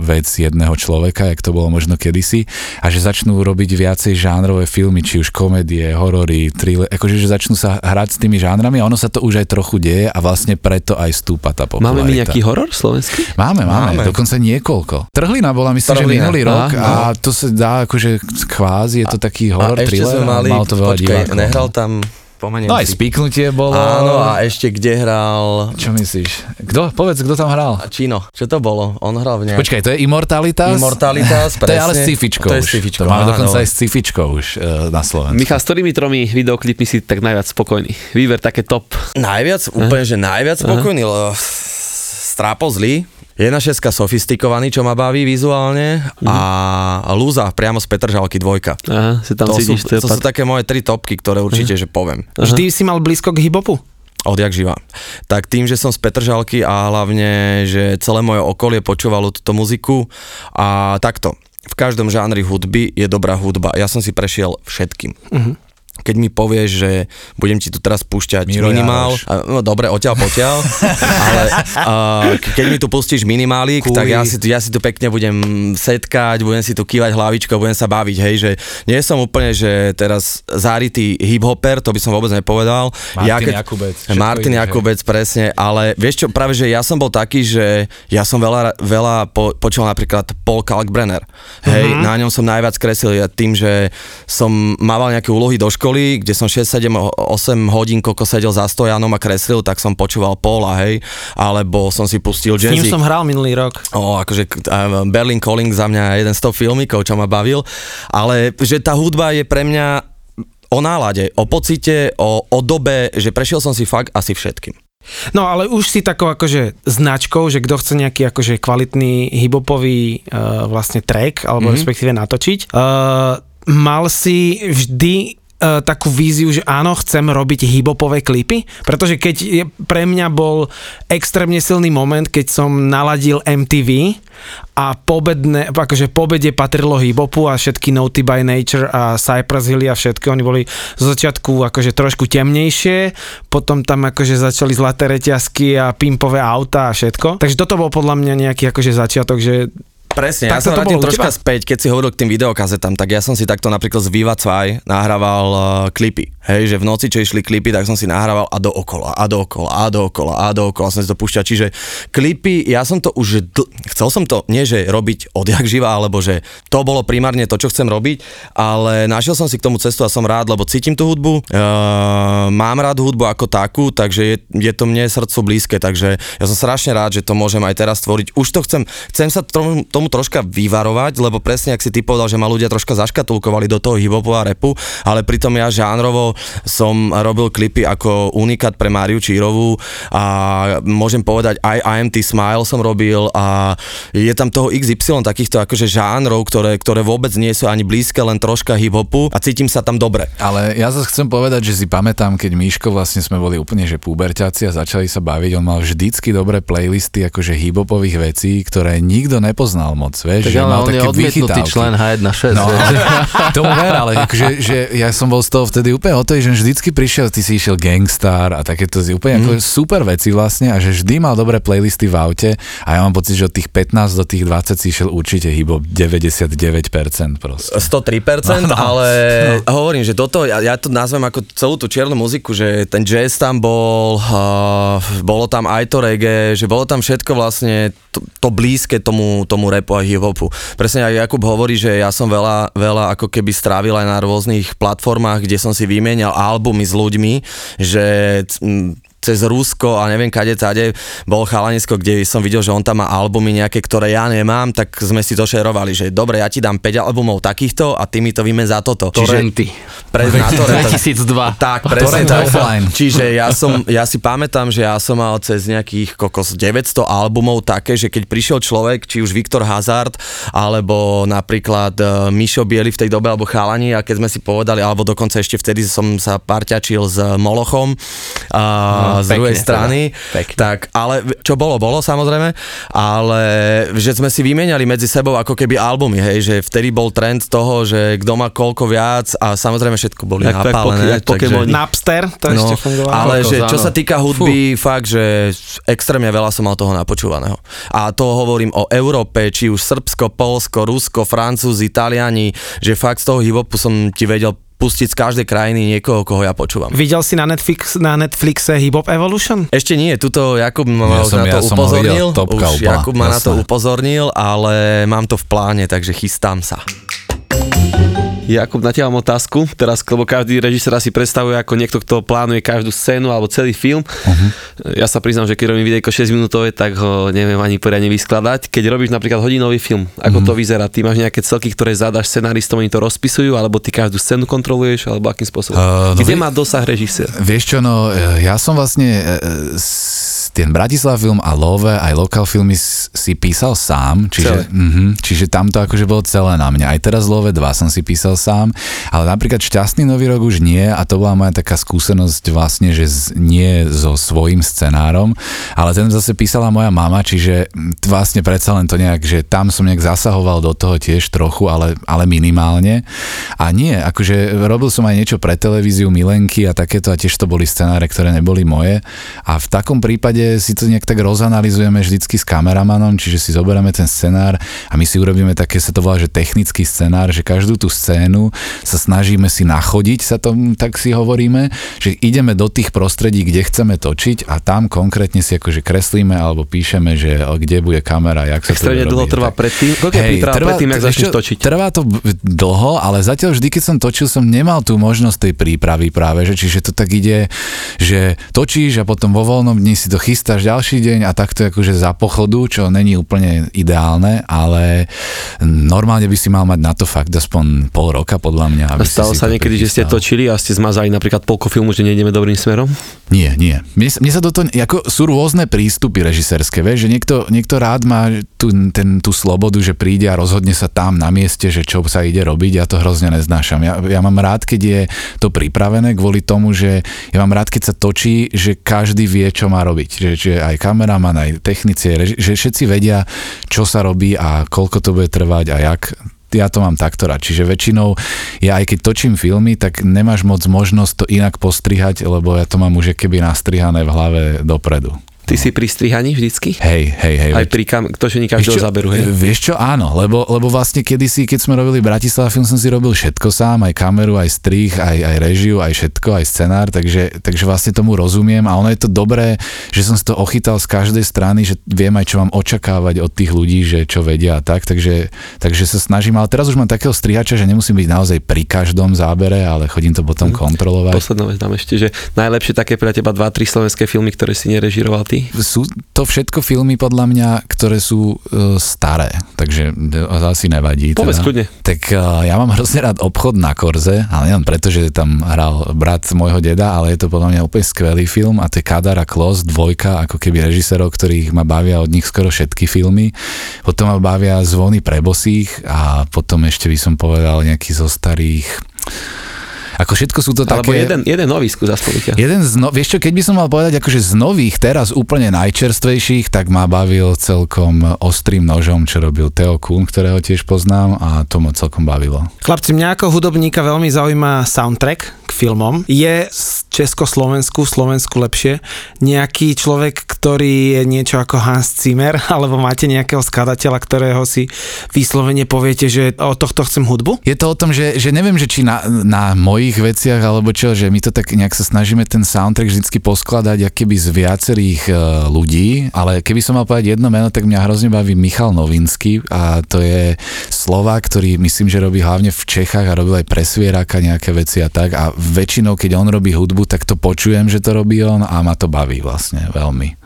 vec jedného človeka, jak to bolo možno kedysi, a že začnú robiť viacej žánrové filmy, či už komédie, horory, thriller, akože že začnú sa hrať s tými žánrami a ono sa to už aj trochu deje a vlastne preto aj stúpa tá popularita. Máme my nejaký horor slovenský? Máme, máme, Máme. dokonca niekoľko. Trhlina bola myslím, že Trhlina. minulý rok Aha, a to sa dá akože kvázi, je to taký horor, a ešte thriller sme mali, mal to veľa počkaj, divákov. nehral tam, pomeniem No aj si. spíknutie bolo. Áno, a ešte kde hral Čo myslíš? Kto? Povedz, kto tam hral? Čino, čo to bolo? On hral v nejak... Počkaj, to je Immortalitas? Immortalitas, To je ale s presne. cifičkou To je už. s cifičkou, To máme áno. dokonca aj s cifičkou už uh, na Slovensku. Michal, s ktorými tromi videoklipmi si tak najviac spokojný? Výber také top. Najviac, úplne, že najviac spokojný, lebo strápo zlý. Jedna šeska sofistikovaný, čo ma baví vizuálne a Lúza priamo z Petržalky dvojka. Aha, si tam To, sú, cítiš. to je to sú také moje tri topky, ktoré určite, že poviem. Vždy si mal blízko k hibopu? Odjak živa. Tak tým, že som z Petržalky a hlavne, že celé moje okolie počúvalo túto muziku a takto. V každom žánri hudby je dobrá hudba. Ja som si prešiel všetkým. Keď mi povieš, že budem ti tu teraz púšťať Miro minimál, Jároš. a, no dobre, odtiaľ potiaľ, ale a, ke- keď mi tu pustíš minimálik, Kuli. tak ja si, tu- ja si tu pekne budem setkať, budem si tu kývať hlavičkou, budem sa baviť, hej, že nie som úplne, že teraz záritý hip-hopper, to by som vôbec nepovedal. Martin Jakubec, všetko Martin ide? Jakubec, presne, ale vieš čo, práve, že ja som bol taký, že ja som veľa, veľa po, počul napríklad Paul Kalkbrenner, hej, Mhm. na ňom som najviac kreslil ja tým, že som mával nejaké úlohy do školy, kde som 6, 7, 8 hodín koko sedel za stojanom a kreslil, tak som počúval Paula, hej, alebo som si pustil S ním som hral minulý rok. O, akože Berlin Calling za mňa jeden z top filmikov, čo ma bavil, ale že tá hudba je pre mňa o nálade, o pocite, o, o dobe, že prešiel som si fakt asi všetkým. No ale už si takou akože značkou, že kto chce nejaký akože kvalitný hibopový uh, vlastne track, alebo mm-hmm. respektíve natočiť. Uh, mal si vždy uh, takú víziu, že áno, chcem robiť hibopové klipy, pretože keď je, pre mňa bol extrémne silný moment, keď som naladil MTV a pobedne, akože pobede patrilo hibopu a všetky Noty by Nature a Cypress Hill a všetky, oni boli zo začiatku akože trošku temnejšie, potom tam akože začali zlaté reťazky a pimpové auta a všetko. Takže toto bol podľa mňa nejaký akože začiatok, že Presne, Tak ja sa vrátim troška teba? späť, keď si hovoril k tým videokazetám, tak ja som si takto napríklad z Viva 2 nahrával uh, klipy. Hej, že v noci, čo išli klipy, tak som si nahrával a dookola, a dookola, a dookola, a dookola som si to púšťal. Čiže klipy, ja som to už, dl- chcel som to, nie že robiť odjak živa, alebo že to bolo primárne to, čo chcem robiť, ale našiel som si k tomu cestu a som rád, lebo cítim tú hudbu, uh, mám rád hudbu ako takú, takže je, je to mne srdcu blízke, takže ja som strašne rád, že to môžem aj teraz tvoriť. Už to chcem, chcem sa tomu, tomu troška vyvarovať, lebo presne, ak si ty povedal, že ma ľudia troška zaškatulkovali do toho hip a repu, ale pritom ja žánrovo som robil klipy ako unikát pre Máriu Čírovú a môžem povedať aj IMT Smile som robil a je tam toho XY takýchto akože žánrov, ktoré, ktoré vôbec nie sú ani blízke, len troška hip-hopu a cítim sa tam dobre. Ale ja zase chcem povedať, že si pamätám, keď Míško vlastne sme boli úplne že puberťaci a začali sa baviť, on mal vždycky dobré playlisty akože hip-hopových vecí, ktoré nikto nepoznal moc, vieš, Tak že ale mal on je také odmietnutý vychytávky. člen H1.6. No, tomu ver, ale akože, že ja som bol z toho vtedy úplne o to, že vždycky prišiel, ty si išiel Gangstar a takéto úplne mm. ako super veci vlastne a že vždy mal dobré playlisty v aute a ja mám pocit, že od tých 15 do tých 20 si išiel určite hip 99% proste. 103%, No, no. ale hovorím, že toto, ja, ja to nazvem ako celú tú čiernu muziku, že ten jazz tam bol, uh, bolo tam aj to reggae, že bolo tam všetko vlastne to, to blízke tomu, tomu rapu a hip-hopu. Presne aj Jakub hovorí, že ja som veľa, veľa ako keby strávil aj na rôznych platformách, kde som si vymienial albumy s ľuďmi, že mm, cez Rusko a neviem kade tade bol chalanisko, kde som videl, že on tam má albumy nejaké, ktoré ja nemám, tak sme si to šerovali, že dobre, ja ti dám 5 albumov takýchto a ty mi to vymen za toto. Torrenty. pre, na torrent. 2002. Tak, presne tak. Čiže ja som, ja si pamätám, že ja som mal cez nejakých kokos 900 albumov také, že keď prišiel človek, či už Viktor Hazard, alebo napríklad uh, Mišo Bieli v tej dobe, alebo Chalani, a keď sme si povedali, alebo dokonca ešte vtedy som sa parťačil s Molochom, uh, Z druhej pekne, strany, teda. Pekne. tak, ale čo bolo, bolo samozrejme, ale že sme si vymieniali medzi sebou ako keby albumy, hej, že vtedy bol trend toho, že kto má koľko viac a samozrejme všetko boli jak napálené. poke- jak Pokémoni. Napster, to No, ešte fungovalo. ale že čo áno. sa týka hudby, Fú. fakt, že extrémne veľa som mal toho napočúvaného. A to hovorím o Európe, či už Srbsko, Polsko, Rusko, Francúzi, Italiani, že fakt z toho hip-hopu som ti vedel pustiť z každej krajiny niekoho, koho ja počúvam. Videl si na, Netflix, na Netflixe Hip Hop Evolution? Ešte nie, tuto Jakub ma Ja som- na to ja som ho upozornil, videl, topka už Jakub ma na to jasné. upozornil, ale mám to v pláne, takže chystám sa. Jakub, na teba mám otázku. Teraz, lebo každý režisér si predstavuje ako niekto, kto plánuje každú scénu alebo celý film. Uh-huh. Ja sa priznám, že keď robím videjko 6 minútové, tak ho neviem ani poriadne vyskladať. Keď robíš napríklad hodinový film, ako uh-huh. to vyzerá? Ty máš nejaké celky, ktoré zadaš scenaristom, oni to rozpisujú, alebo ty každú scénu kontroluješ, alebo akým spôsobom? Uh, no Kde vy- má dosah režisér? Vieš čo, no e, ja som vlastne s- ten Bratislav film a Love, aj lokal filmy si písal sám, čiže, mm čiže tam to akože bolo celé na mňa. Aj teraz Love 2 som si písal sám, ale napríklad Šťastný nový rok už nie a to bola moja taká skúsenosť vlastne, že z, nie so svojím scenárom, ale ten zase písala moja mama, čiže vlastne predsa len to nejak, že tam som nejak zasahoval do toho tiež trochu, ale, ale minimálne. A nie, akože robil som aj niečo pre televíziu, Milenky a takéto a tiež to boli scenáre, ktoré neboli moje. A v takom prípade si to nejak tak rozanalizujeme vždycky s kameramanom, čiže si zoberieme ten scenár a my si urobíme také, sa to volá, že technický scenár, že každú tú scénu sa snažíme si nachodiť, sa tom tak si hovoríme, že ideme do tých prostredí, kde chceme točiť a tam konkrétne si akože kreslíme alebo píšeme, že kde bude kamera, jak sa Extrémne to dlho trvá predtým. Koľko Hej, trvá predtým, jak začneš točiť? Trvá to dlho, ale zatiaľ vždy, keď som točil, som nemal tú možnosť tej prípravy práve, že čiže to tak ide, že točíš a potom vo voľnom dni si to chystáš ďalší deň a takto akože za pochodu, čo není úplne ideálne, ale normálne by si mal mať na to fakt aspoň pol roka podľa mňa. Aby stalo sa niekedy, že ste točili a ste zmazali napríklad polko filmu, že nejdeme dobrým smerom? Nie, nie. Mne, mne sa toto, ako sú rôzne prístupy režisérske, vieš, že niekto, niekto rád má tú, ten, tú slobodu, že príde a rozhodne sa tam na mieste, že čo sa ide robiť, ja to hrozne neznášam. Ja, ja mám rád, keď je to pripravené kvôli tomu, že ja mám rád, keď sa točí, že každý vie, čo má robiť. Že, že aj kameraman, aj technici, že všetci vedia, čo sa robí a koľko to bude trvať a jak ja to mám takto rád. Čiže väčšinou, ja aj keď točím filmy, tak nemáš moc možnosť to inak postrihať, lebo ja to mám už keby nastrihané v hlave dopredu. Ty si pri strihaní vždycky? Hej, hej, hej. Aj pri kam, točení každého záberu, hej? Vieš čo, áno, lebo, lebo vlastne kedysi, keď sme robili Bratislava film, som si robil všetko sám, aj kameru, aj strih, aj, aj režiu, aj všetko, aj scenár, takže, takže vlastne tomu rozumiem a ono je to dobré, že som si to ochytal z každej strany, že viem aj, čo mám očakávať od tých ľudí, že čo vedia a tak, takže, takže sa snažím, ale teraz už mám takého strihača, že nemusím byť naozaj pri každom zábere, ale chodím to potom hmm. kontrolovať. Posledná vec dám ešte, že najlepšie také pre teba 2-3 slovenské filmy, ktoré si nerežiroval ty? Veci. Sú to všetko filmy podľa mňa, ktoré sú uh, staré, takže asi nevadí. Povedz teda. Tak uh, ja mám hrozne rád obchod na Korze, ale nielen preto, že tam hral brat môjho deda, ale je to podľa mňa úplne skvelý film a to je Kadara Klos, dvojka, ako keby režisérov, ktorých ma bavia od nich skoro všetky filmy. Potom ma bavia Zvony pre bosých a potom ešte by som povedal nejaký zo starých ako všetko sú to Alebo také... jeden, jeden nový skús aspoň. Jeden z no... Vieš čo, keď by som mal povedať akože z nových, teraz úplne najčerstvejších, tak ma bavil celkom ostrým nožom, čo robil Teo Kuhn, ktorého tiež poznám a to ma celkom bavilo. Chlapci, mňa ako hudobníka veľmi zaujíma soundtrack filmom. Je z Československu, Slovensku lepšie, nejaký človek, ktorý je niečo ako Hans Zimmer, alebo máte nejakého skladateľa, ktorého si vyslovene poviete, že o tohto chcem hudbu? Je to o tom, že, že neviem, že či na, na mojich veciach, alebo čo, že my to tak nejak sa snažíme ten soundtrack vždycky poskladať keby z viacerých uh, ľudí, ale keby som mal povedať jedno meno, tak mňa hrozne baví Michal Novinsky a to je Slovák, ktorý myslím, že robí hlavne v Čechách a robil aj pre Svieraka nejaké veci a tak a väčšinou, keď on robí hudbu, tak to počujem, že to robí on a ma to baví vlastne veľmi.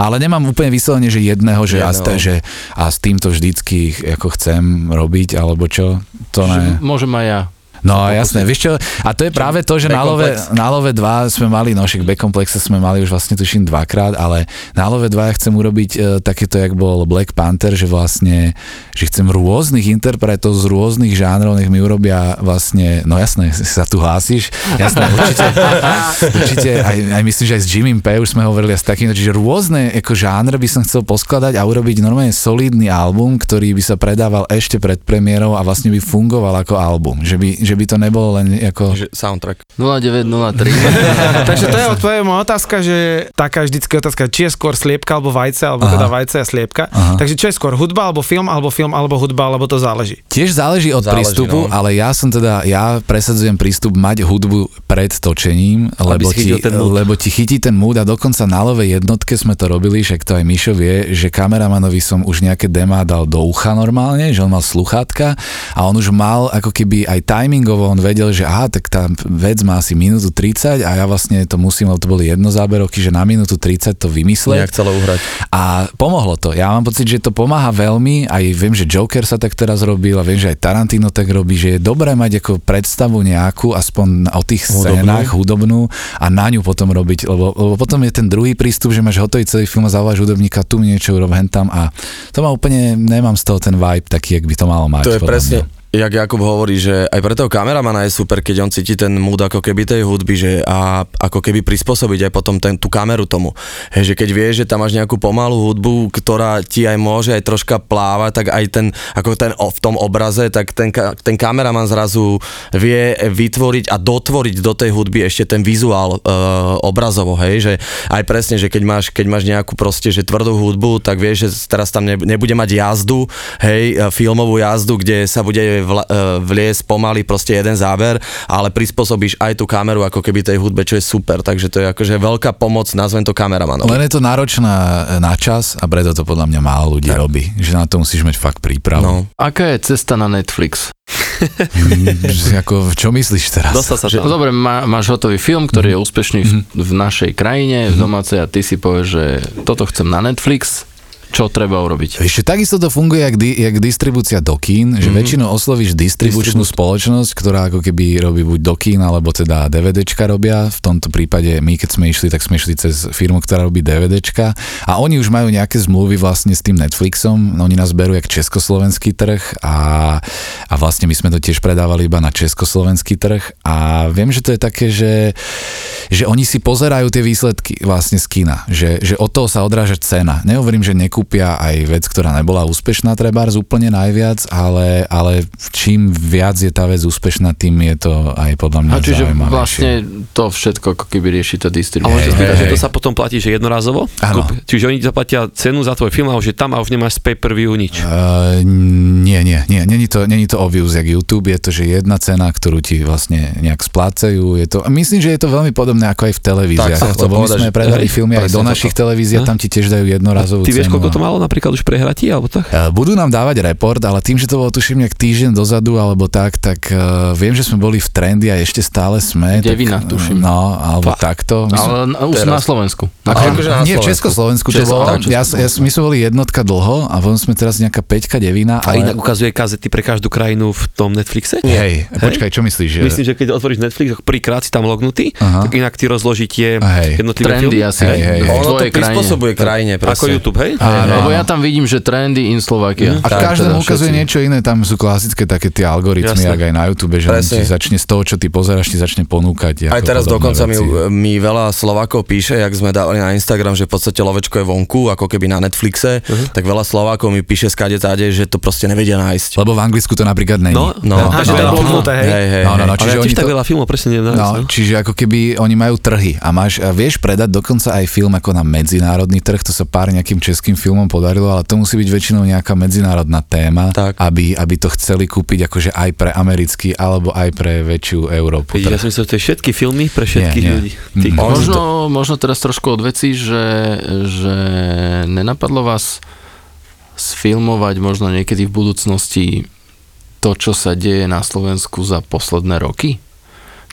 Ale nemám úplne vyslovene, že jedného, že, a, že a s týmto vždycky ako chcem robiť, alebo čo, to ne. Môžem aj ja. No jasné, vieš čo, a to je práve to, že na Love, na Love 2 sme mali, no však B-komplexe sme mali už vlastne tuším dvakrát, ale na Love 2 ja chcem urobiť e, takéto, jak bol Black Panther, že vlastne, že chcem rôznych interpretov z rôznych žánrov, nech mi urobia vlastne, no jasné, sa tu hlásiš, jasné, určite, určite aj, aj myslím, že aj s Jimmy P už sme hovorili s takým, čiže rôzne ako žánre by som chcel poskladať a urobiť normálne solidný album, ktorý by sa predával ešte pred premiérou a vlastne by fungoval ako album, že by, že by to nebolo len ako... Že soundtrack. 0903. Takže to je odpoveď moja otázka, že taká vždycky otázka, či je skôr sliepka alebo vajce, alebo Aha. teda vajce a sliepka. Aha. Takže čo je skôr hudba alebo film, alebo film alebo hudba, alebo to záleží? Tiež záleží od záleží, prístupu, no. ale ja som teda, ja presadzujem prístup mať hudbu pred točením, lebo ti, lebo ti chytí ten mood a dokonca na lovej jednotke sme to robili, však to aj Mišo vie, že kameramanovi som už nejaké demá dal do ucha normálne, že on mal sluchátka a on už mal ako keby aj timing timingovo on vedel, že aha, tak tá vec má asi minútu 30 a ja vlastne to musím, lebo to boli jedno záberovky, že na minútu 30 to vymyslieť. Nejak celé uhrať. A pomohlo to. Ja mám pocit, že to pomáha veľmi, aj viem, že Joker sa tak teraz robil a viem, že aj Tarantino tak robí, že je dobré mať ako predstavu nejakú, aspoň o tých scénách hudobnú, hudobnú a na ňu potom robiť, lebo, lebo potom je ten druhý prístup, že máš hotový celý film a zavoláš hudobníka, tu mi niečo urob tam a to ma úplne, nemám z toho ten vibe taký, jak by to malo mať. To je presne, mňa jak Jakub hovorí, že aj pre toho kameramana je super, keď on cíti ten mood ako keby tej hudby, že a ako keby prispôsobiť aj potom ten, tú kameru tomu. Hej, že keď vieš, že tam máš nejakú pomalú hudbu, ktorá ti aj môže aj troška plávať, tak aj ten, ako ten v tom obraze, tak ten, ten kameraman zrazu vie vytvoriť a dotvoriť do tej hudby ešte ten vizuál e, obrazovo, hej, že aj presne, že keď máš, keď máš nejakú proste, že tvrdú hudbu, tak vieš, že teraz tam nebude mať jazdu, hej, e, filmovú jazdu, kde sa bude vl- e, vliesť pomaly proste jeden záber, ale prispôsobíš aj tú kameru ako keby tej hudbe, čo je super, takže to je akože veľká pomoc, nazvem to kameramanov. Len je to náročná na čas a preto to podľa mňa málo ľudí tak. robí, že na to musíš mať fakt prípravu. No. Aká je cesta na Netflix? ako, čo myslíš teraz? Dostal sa Že, tam. dobre, má, máš hotový film, ktorý je úspešný v, v našej krajine, v domácej a ty si povieš, že toto chcem na Netflix, čo treba urobiť? Ešte takisto to funguje jak, di, jak distribúcia do kín, že väčšinou oslovíš distribučnú spoločnosť, ktorá ako keby robí buď do kín, alebo teda DVDčka robia. V tomto prípade my, keď sme išli, tak sme išli cez firmu, ktorá robí DVDčka a oni už majú nejaké zmluvy vlastne s tým Netflixom. Oni nás berú jak československý trh a, a vlastne my sme to tiež predávali iba na československý trh a viem, že to je také, že, že oni si pozerajú tie výsledky vlastne z kina, že, že od toho sa odráža cena. Nehovorím, že nekúpia aj vec, ktorá nebola úspešná, trebárs úplne najviac, ale, ale čím viac je tá vec úspešná, tým je to aj podľa mňa A čiže zaujímavejšie. vlastne to všetko ako keby rieši A distribúcia. môžete spýtať, hej, že to sa potom platí, že jednorazovo? Áno. Kúp- Čiže oni zaplatia cenu za tvoj film a už je tam a už nemáš z pay-per-view nič. Uh, nie, nie, nie, není to, není to obvious jak YouTube, je to, že jedna cena, ktorú ti vlastne nejak splácajú, je to, myslím, že je to veľmi podobné ako aj v televíziách, Tak lebo my sme predali filmy aj do našich televízií a tam ti tiež dajú jednorazovú Ty vieš, cenu. Koľko to malo napríklad už prehratí, alebo tak? Eh, Budú nám dávať report, ale tým, že to bolo tuším nejak týždeň dozadu alebo tak, tak uh, viem, že sme boli v trendy a ešte stále sme. Devina, tak, tuším. No, alebo takto. My sme- Ale na- už na Slovensku. Ako, akože na nie, v Slovensku. Československu to bolo. tak, Ja, ja, my sme boli jednotka dlho a potom sme teraz nejaká peťka devina. A Ale... inak ukazuje kazety pre každú krajinu v tom Netflixe? Hej, počkaj, čo myslíš? Že... Myslím, že keď otvoríš Netflix, prvýkrát si tam lognutý, Aha. tak inak ty rozloží tie Hej. jednotlivé Trendy asi Hej, hej, hej. Ono to krajine. prispôsobuje krajine, Ako. YouTube, hej? Áno, Lebo ja tam vidím, že trendy in Slovakia. A v Tak, každom teda ukazuje všetci. niečo iné, tam sú klasické také tie algoritmy, Jasné. jak aj na YouTube, že ti začne z toho, čo ty pozeráš, ti začne ponúkať. Aj teraz dokonca mi, mi veľa Slovákov píše, jak sme dávali na Instagram, že v podstate lovečko je vonku, ako keby na Netflixe, Mhm. tak veľa Slovákov mi píše skade táde, že to proste nevedia nájsť. Lebo v Anglicku to napríklad není. No, No, to je no, bloknuté, hej? hej, hej, No, no, no, čiže ja tiež tak veľa filmov presne neviem No, čiže ako keby oni majú trhy a máš, a vieš predať dokonca aj film ako na medzinárodný trh, to sa pár nejakým českým filmom podarilo, ale to musí byť väčšinou nejaká medzinárodná téma, Tak. Aby, aby to chceli kúpiť akože aj pre americký alebo aj pre väčšiu Európu. Ja som myslel, že to je všetky filmy pre všetkých nie. ľudí. Ty, kokos. Možno, možno teraz trošku od veci, že, že nenapadlo vás sfilmovať možno niekedy v budúcnosti to, čo sa deje na Slovensku za posledné roky?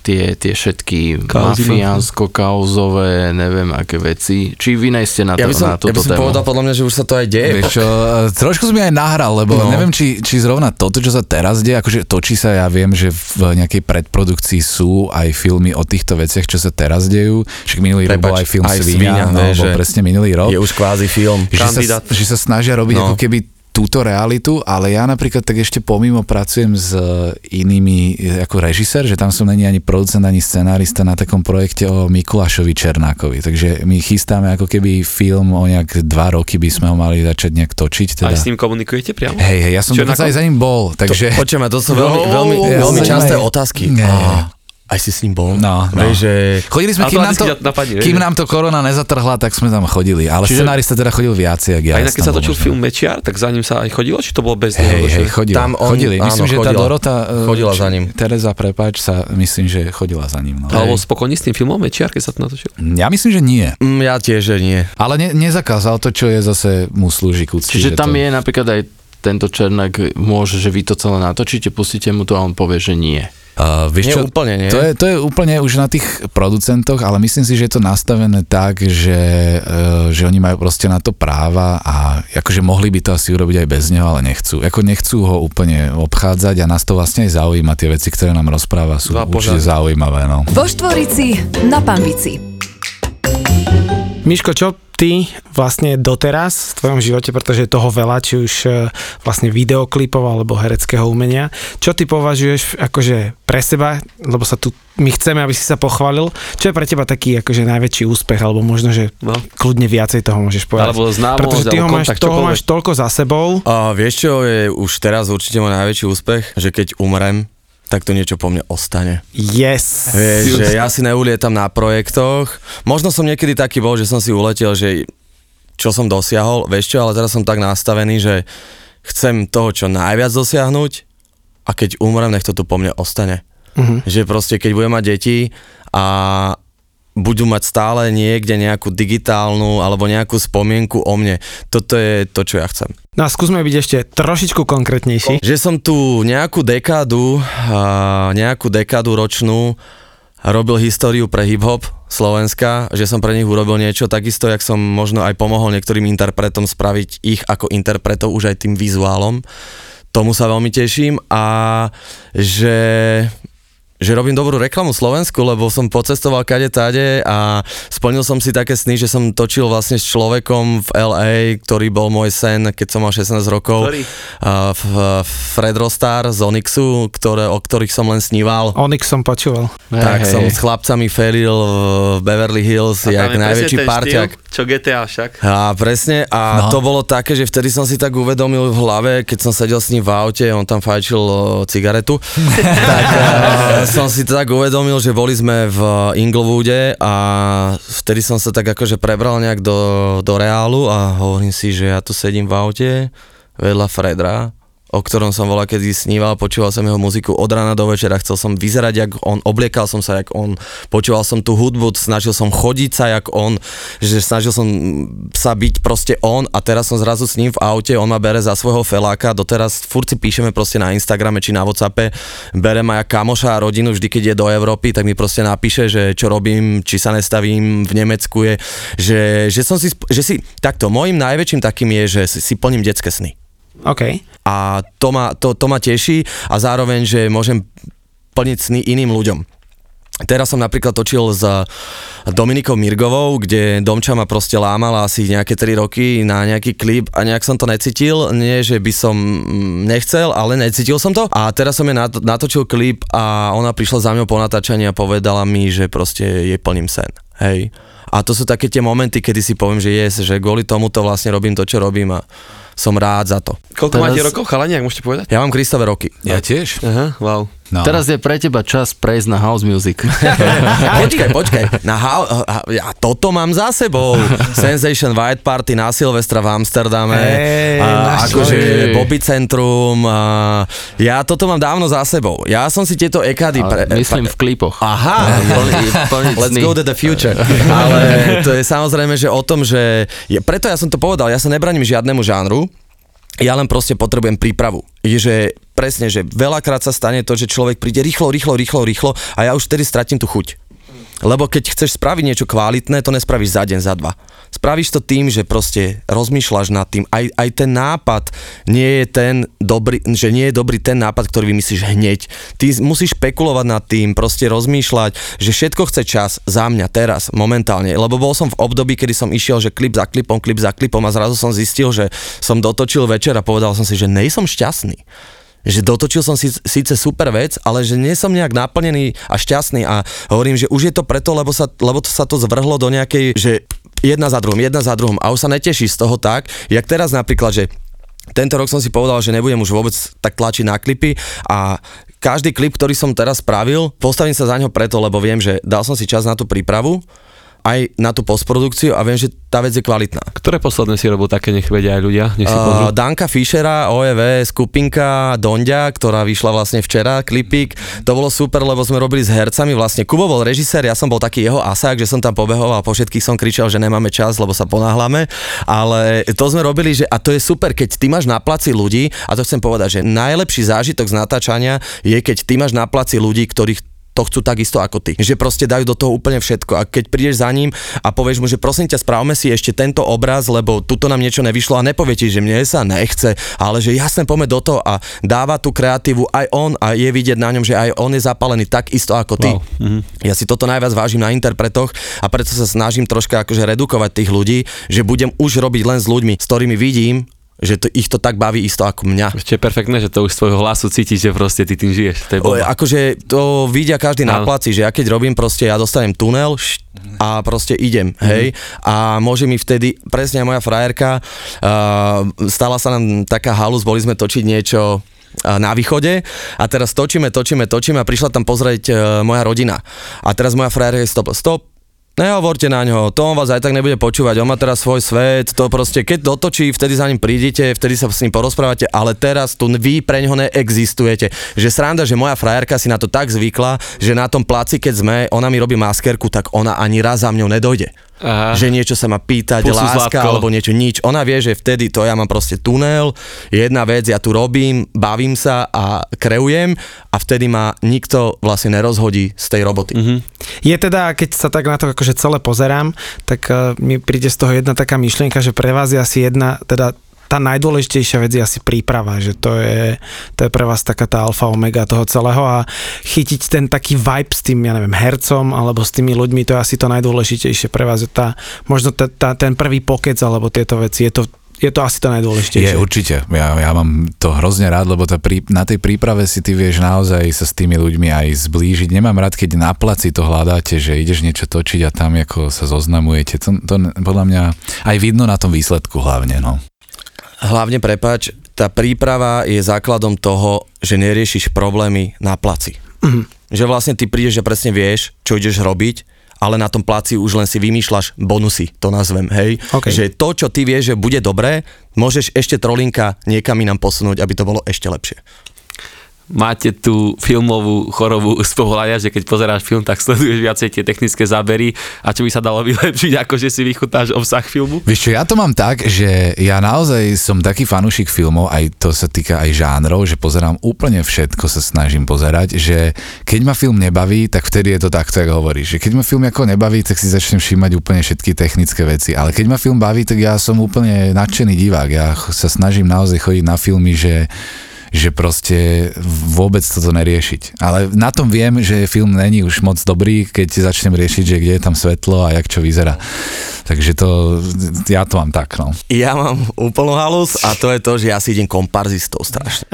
Tie, tie všetky Kauzy, mafiánsko-kauzové, neviem aké veci. Či vy nejste na, to, Ja by som, na ja túto by som tému? povedal podľa mňa, že už sa to aj deje. Vieš čo, e, trošku som mi aj nahral, lebo no. Neviem, či, či zrovna toto, čo sa teraz deje, akože točí sa, ja viem, že v nejakej predprodukcii sú aj filmy o týchto veciach, čo sa teraz dejú. Však minulý rok Prepač, bol aj film aj Svíňa, Sviňa, no, bol presne minulý rok. Je už kvázi film. že sa, že sa snažia robiť No. ako keby túto realitu, ale ja napríklad tak ešte pomimo pracujem s e, inými e, ako režisér, že tam som není ani producent, ani scenárista na takom projekte o Mikulášovi Černákovi. Takže my chystáme ako keby film o nejak dva roky by sme ho mali začať nejak točiť. Teda. Aj s ním komunikujete priamo? Hej, hej, ja som Černákom? dokonca aj za ním bol, takže... Počujem, to sú veľmi, veľmi, veľmi som časté otázky. Nie. Á, aj si s ním bol? No, no. Vieš, že... Chodili sme, kým nám, to, napadne, kým nám to korona nezatrhla, tak sme tam chodili. Ale Čiže- scenárista teda chodil viacej, jak ja. A inak, keď sa točil možno. film Mečiar, tak za ním sa aj chodilo, či to bolo bez Hej, neho? hej, chodil. Tam on- chodili. Myslím, áno, že tá chodila. Dorota... e, Chodila či- za ním. Tereza, prepáč, sa myslím, že chodila za ním. No. Ale bol spokojný s tým filmom Mečiar, keď sa to natočil? Ja myslím, že nie. Mm, ja tiež, že nie. Ale ne, nezakázal to, čo je zase mu slúži k úcti, Čiže tam to... je napríklad aj tento Černák môže, že vy to celé natočíte, pustíte mu to a on povie, že nie. Uh, vieš Nie čo, úplne, nie? To je, to je úplne už na tých producentoch, ale myslím si, že je to nastavené tak, že, uh, že oni majú proste na to práva a akože mohli by to asi urobiť aj bez neho, ale nechcú. Ako nechcú ho úplne obchádzať a nás to vlastne aj zaujíma. Tie veci, ktoré nám rozpráva, sú Dva určite zaujímavé. No. Vo Štvorici na Pambici. Miško, čo ty vlastne doteraz v tvojom živote, pretože je toho veľa, či už e, vlastne videoklipov alebo hereckého umenia, čo ty považuješ akože pre seba, lebo sa tu my chceme, aby si sa pochválil, čo je pre teba taký akože najväčší úspech, alebo možno, že No. kľudne viacej toho môžeš povedať. Alebo známosť, Pretože ty ho máš, kontakt, toho čokoľvek. máš toľko za sebou, A vieš čo je už teraz určite môj najväčší úspech? Že keď umrem, tak to niečo po mne ostane. yes. Vieš, že ja si neulietam na projektoch. Možno som niekedy taký bol, že som si uletel, že čo som dosiahol, vieš čo, ale teraz som tak nastavený, že chcem toho čo najviac dosiahnuť a keď umrem, nech to tu po mne ostane. Mhm. Že proste, keď budem mať deti a budú mať stále niekde nejakú digitálnu alebo nejakú spomienku o mne. Toto je to, čo ja chcem. No a skúsme byť ešte trošičku konkrétnejší. Že som tu nejakú dekádu, nejakú dekádu ročnú robil históriu pre hip-hop Slovenska, že som pre nich urobil niečo takisto, jak som možno aj pomohol niektorým interpretom spraviť ich ako interpretov už aj tým vizuálom. Tomu sa veľmi teším a že že robím dobrú reklamu Slovensku, lebo som pocestoval kade tade a splnil som si také sny, že som točil vlastne s človekom v LA, ktorý bol môj sen, keď som mal 16 rokov. Ktorý? Uh, Fred Rostar z Onyxu, ktoré, o ktorých som len sníval. Onyx som počúval. Tak Hej, som s chlapcami feril v Beverly Hills, jak najväčší parťak. Čo GTA však. A presne, a No. to bolo také, že vtedy som si tak uvedomil v hlave, keď som sedel s ním v aute, on tam fajčil o, cigaretu, tak uh, som si tak uvedomil, že boli sme v Inglewoode a vtedy som sa tak akože prebral nejak do, do reálu a hovorím si, že ja tu sedím v aute vedľa Fredra o ktorom som bola kedy sníval, počúval som jeho muziku od rána do večera, chcel som vyzerať jak on, obliekal som sa jak on, počúval som tú hudbu, snažil som chodiť sa jak on, že snažil som sa byť proste on a teraz som zrazu s ním v aute, on ma bere za svojho feláka, doteraz furt si píšeme proste na Instagrame či na Whatsappe, bere ma jak kamoša a rodinu, vždy keď je do Európy, tak mi proste napíše, že čo robím, či sa nestavím v Nemecku je, že, že som si, že si, takto, môjim najväčším takým je, že si, si plním detské sny OK. a to ma, to, to ma teší a zároveň, že môžem plniť sny iným ľuďom. Teraz som napríklad točil s Dominikou Mirgovou, kde Domča ma proste lámala asi nejaké 3 roky na nejaký klip a nejak som to necítil. Nie, že by som mm, nechcel, ale necítil som to. A teraz som je nato- natočil klip a ona prišla za mňou po natáčaní a povedala mi, že proste jej plním sen. Hej. A to sú také tie momenty, kedy si poviem, že yes, že kvôli tomuto vlastne robím to, čo robím a som rád za to. Koľko Teraz- máte rokov, chalani, ak môžete povedať? Ja mám Kristové roky. Ja tiež. Aha, wow. No. Teraz je pre teba čas prejsť na house music. Počkaj, počkaj. Na how, ja toto mám za sebou. Sensation White Party na Silvestra v Amsterdame. A, náš akože. Bobby Centrum. A, ja toto mám dávno za sebou. Ja som si tieto ekady... Ale myslím v klipoch. Aha, Let's go to the future. Ale to je samozrejme, že o tom, že... Je, preto ja som to povedal, ja sa nebraním žiadnemu žánru, ja len proste potrebujem prípravu. Je, že presne, že veľakrát sa stane to, že človek príde rýchlo, rýchlo, rýchlo, rýchlo a ja už vtedy stratím tú chuť. Lebo keď chceš spraviť niečo kvalitné, to nespravíš za deň, za dva. Spravíš to tým, že proste rozmýšľaš nad tým. Aj, aj ten nápad nie je ten dobrý, že nie je dobrý ten nápad, ktorý vymyslíš hneď. Ty musíš špekulovať nad tým, proste rozmýšľať, že všetko chce čas za mňa teraz, momentálne. Lebo bol som v období, kedy som išiel, že klip za klipom, klip za klipom a zrazu som zistil, že som dotočil večer a povedal som si, že nejsom šťastný že dotočil som si síce super vec, ale že nie som nejak naplnený a šťastný a hovorím, že už je to preto, lebo sa, lebo sa to zvrhlo do nejakej, že jedna za druhom, jedna za druhom a už sa neteší z toho tak, jak teraz napríklad, že tento rok som si povedal, že nebudem už vôbec tak tlačiť na klipy a každý klip, ktorý som teraz spravil, postavím sa za ňo preto, lebo viem, že dal som si čas na tú prípravu, aj na tú postprodukciu a viem, že tá vec je kvalitná. Ktoré posledné si robil také, nech vedia aj ľudia, nech si Uh. Danka Fischera, OEV, skupinka Dondia, ktorá vyšla vlastne včera, klipík. To bolo super, lebo sme robili s hercami. Vlastne Kubo bol režisér, ja som bol taký jeho asák, že som tam pobehoval a po všetkých som kričal, že nemáme čas, lebo sa ponáhľame. Ale to sme robili, že a to je super, keď ty máš na placi ľudí, a to chcem povedať, že najlepší zážitok z natáčania je, keď ty máš na placi ľudí, ktorých to chcú takisto ako ty. Že proste dajú do toho úplne všetko. A keď prídeš za ním a povieš mu, že prosím ťa, správme si ešte tento obraz, lebo tuto nám niečo nevyšlo a nepovie ti, že mne sa nechce, ale že jasne poďme do toho a dáva tú kreatívu aj on a je vidieť na ňom, že aj on je zapálený tak isto ako ty. Wow. Mhm. Ja si toto najviac vážim na interpretoch a preto sa snažím troška akože redukovať tých ľudí, že budem už robiť len s ľuďmi, s ktorými vidím, že to, ich to tak baví isto ako mňa. Ešte je perfektné, že to už z tvojho hlasu cítiš, že proste ty tým žiješ. To je bomba. akože to vidia každý na Áno. placi, že ja keď robím proste, ja dostanem tunel št, a proste idem, hej, a môže mi vtedy, presne moja frajerka, uh, stala sa nám taká halus, boli sme točiť niečo na východe a teraz točíme, točíme, točíme a prišla tam pozrieť uh, moja rodina. A teraz moja frajerka je stop, stop, Nehovorte na ňo, to on vás aj tak nebude počúvať, on má teraz svoj svet, to proste, keď dotočí, vtedy za ním prídete, vtedy sa s ním porozprávate, ale teraz tu vy pre ňoho neexistujete. Že sranda, že moja frajerka si na to tak zvykla, že na tom placi, keď sme, ona mi robí maskerku, tak ona ani raz za mňou nedojde. Aha. že niečo sa ma pýtať, Pusu láska zlatko. alebo niečo, nič. Ona vie, že vtedy to ja mám proste tunel, jedna vec, ja tu robím, bavím sa a kreujem a vtedy ma nikto vlastne nerozhodí z tej roboty. Mm-hmm. Je teda, keď sa tak na to akože celé pozerám, tak uh, mi príde z toho jedna taká myšlienka, že pre vás je asi jedna, teda tá najdôležitejšia vec je asi príprava, že to je, to je pre vás taká tá alfa omega toho celého a chytiť ten taký vibe s tým, ja neviem, hercom alebo s tými ľuďmi, to je asi to najdôležitejšie pre vás, že tá, možno tá, tá, ten prvý pokec alebo tieto veci, je to je to asi to najdôležitejšie. Je určite. Ja, ja mám to hrozne rád, lebo tá prí, na tej príprave si ty vieš naozaj sa s tými ľuďmi aj zblížiť. Nemám rád, keď na placi to hľadáte, že ideš niečo točiť a tam ako sa zoznamujete. To, to podľa mňa aj vidno na tom výsledku hlavne. No. Hlavne prepač, tá príprava je základom toho, že neriešiš problémy na placi. Mm-hmm. Že vlastne ty prídeš, že presne vieš, čo ideš robiť, ale na tom placi už len si vymýšľaš bonusy, to nazvem, hej. Okay. Že to, čo ty vieš, že bude dobré, môžeš ešte trolinka niekam inám posunúť, aby to bolo ešte lepšie máte tú filmovú chorobu z pohľadia, že keď pozeráš film, tak sleduješ viacej tie technické zábery a čo by sa dalo vylepšiť, ako že si vychutáš obsah filmu? Vieš čo, ja to mám tak, že ja naozaj som taký fanúšik filmov, aj to sa týka aj žánrov, že pozerám úplne všetko, sa snažím pozerať, že keď ma film nebaví, tak vtedy je to takto, ako hovoríš. Že keď ma film ako nebaví, tak si začnem všímať úplne všetky technické veci. Ale keď ma film baví, tak ja som úplne nadšený divák. Ja sa snažím naozaj chodiť na filmy, že že proste vôbec toto neriešiť. Ale na tom viem, že film není už moc dobrý, keď začnem riešiť, že kde je tam svetlo a jak čo vyzerá. Takže to, ja to mám tak, no. Ja mám úplnú halus a to je to, že ja si idem komparzistov strašne.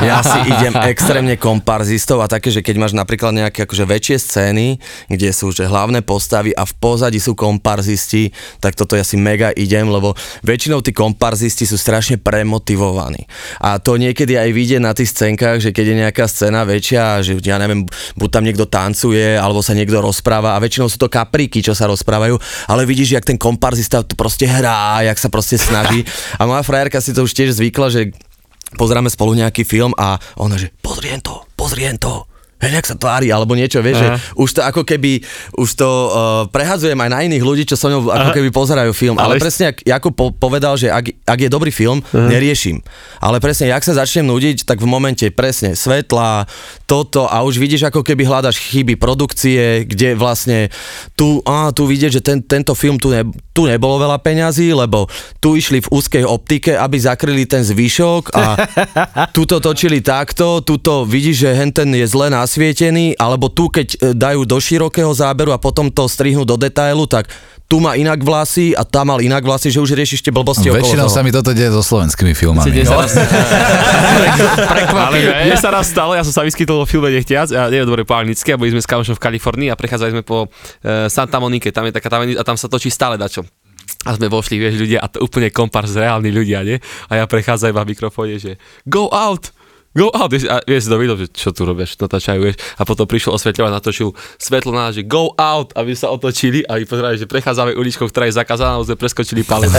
ja si idem extrémne komparzistov a také, že keď máš napríklad nejaké akože väčšie scény, kde sú že hlavné postavy a v pozadí sú komparzisti, tak toto ja si mega idem, lebo väčšinou tí komparzisti sú strašne premotivovaní. A to niekedy aj vidie na tých scénkach, že keď je nejaká scéna väčšia, že ja neviem, buď tam niekto tancuje, alebo sa niekto rozpráva a väčšinou sú to kapríky, čo sa rozprávajú, ale vidíš, jak ten komparzista to proste hrá, jak sa proste snaží. A moja frajerka si to už tiež zvykla, že pozeráme spolu nejaký film a ona, že pozriem to, pozriem to hej, jak sa tvári, alebo niečo, vieš, že už to ako keby, už to uh, prehadzujem aj na iných ľudí, čo so mnou ako keby pozerajú film, ale, ale presne, jak Jakub po, povedal, že ak, ak je dobrý film, Aha. neriešim, ale presne, jak sa začnem nudiť, tak v momente presne svetla, toto a už vidíš, ako keby hľadaš chyby produkcie, kde vlastne tu, á, tu vidieť, že ten, tento film tu, ne, tu nebolo veľa peňazí, lebo tu išli v úzkej optike, aby zakryli ten zvyšok a tuto točili takto, tuto vidíš, že henten je zle na nasvietený, alebo tu keď e, dajú do širokého záberu a potom to strihnú do detailu, tak tu má inak vlasy a tam mal inak vlasy, že už riešiš tie blbosti okolo Väčšinou toho. sa mi toto deje so slovenskými filmami. Mne No. sa raz, ale mne sa raz stalo, ja som sa vyskytol vo filme Nechtiac, a neviem dobre po anglicky, a boli sme s kamošom v Kalifornii a prechádzali sme po uh, Santa Monike, tam je taká tam, a tam sa točí stále dačo. A sme vošli, vieš, ľudia, a to úplne kompars, reálni ľudia, nie? A ja prechádzam iba v mikrofóne, že go out, go out, a vieš, to videl, že čo tu robíš, natáčajú, vieš, a potom prišiel osvetľovať, natočil svetlo na nás, že go out, aby sa otočili. A vypozerali, že prechádzame uličkou, ktorá je zakázaná, a sme preskočili palet.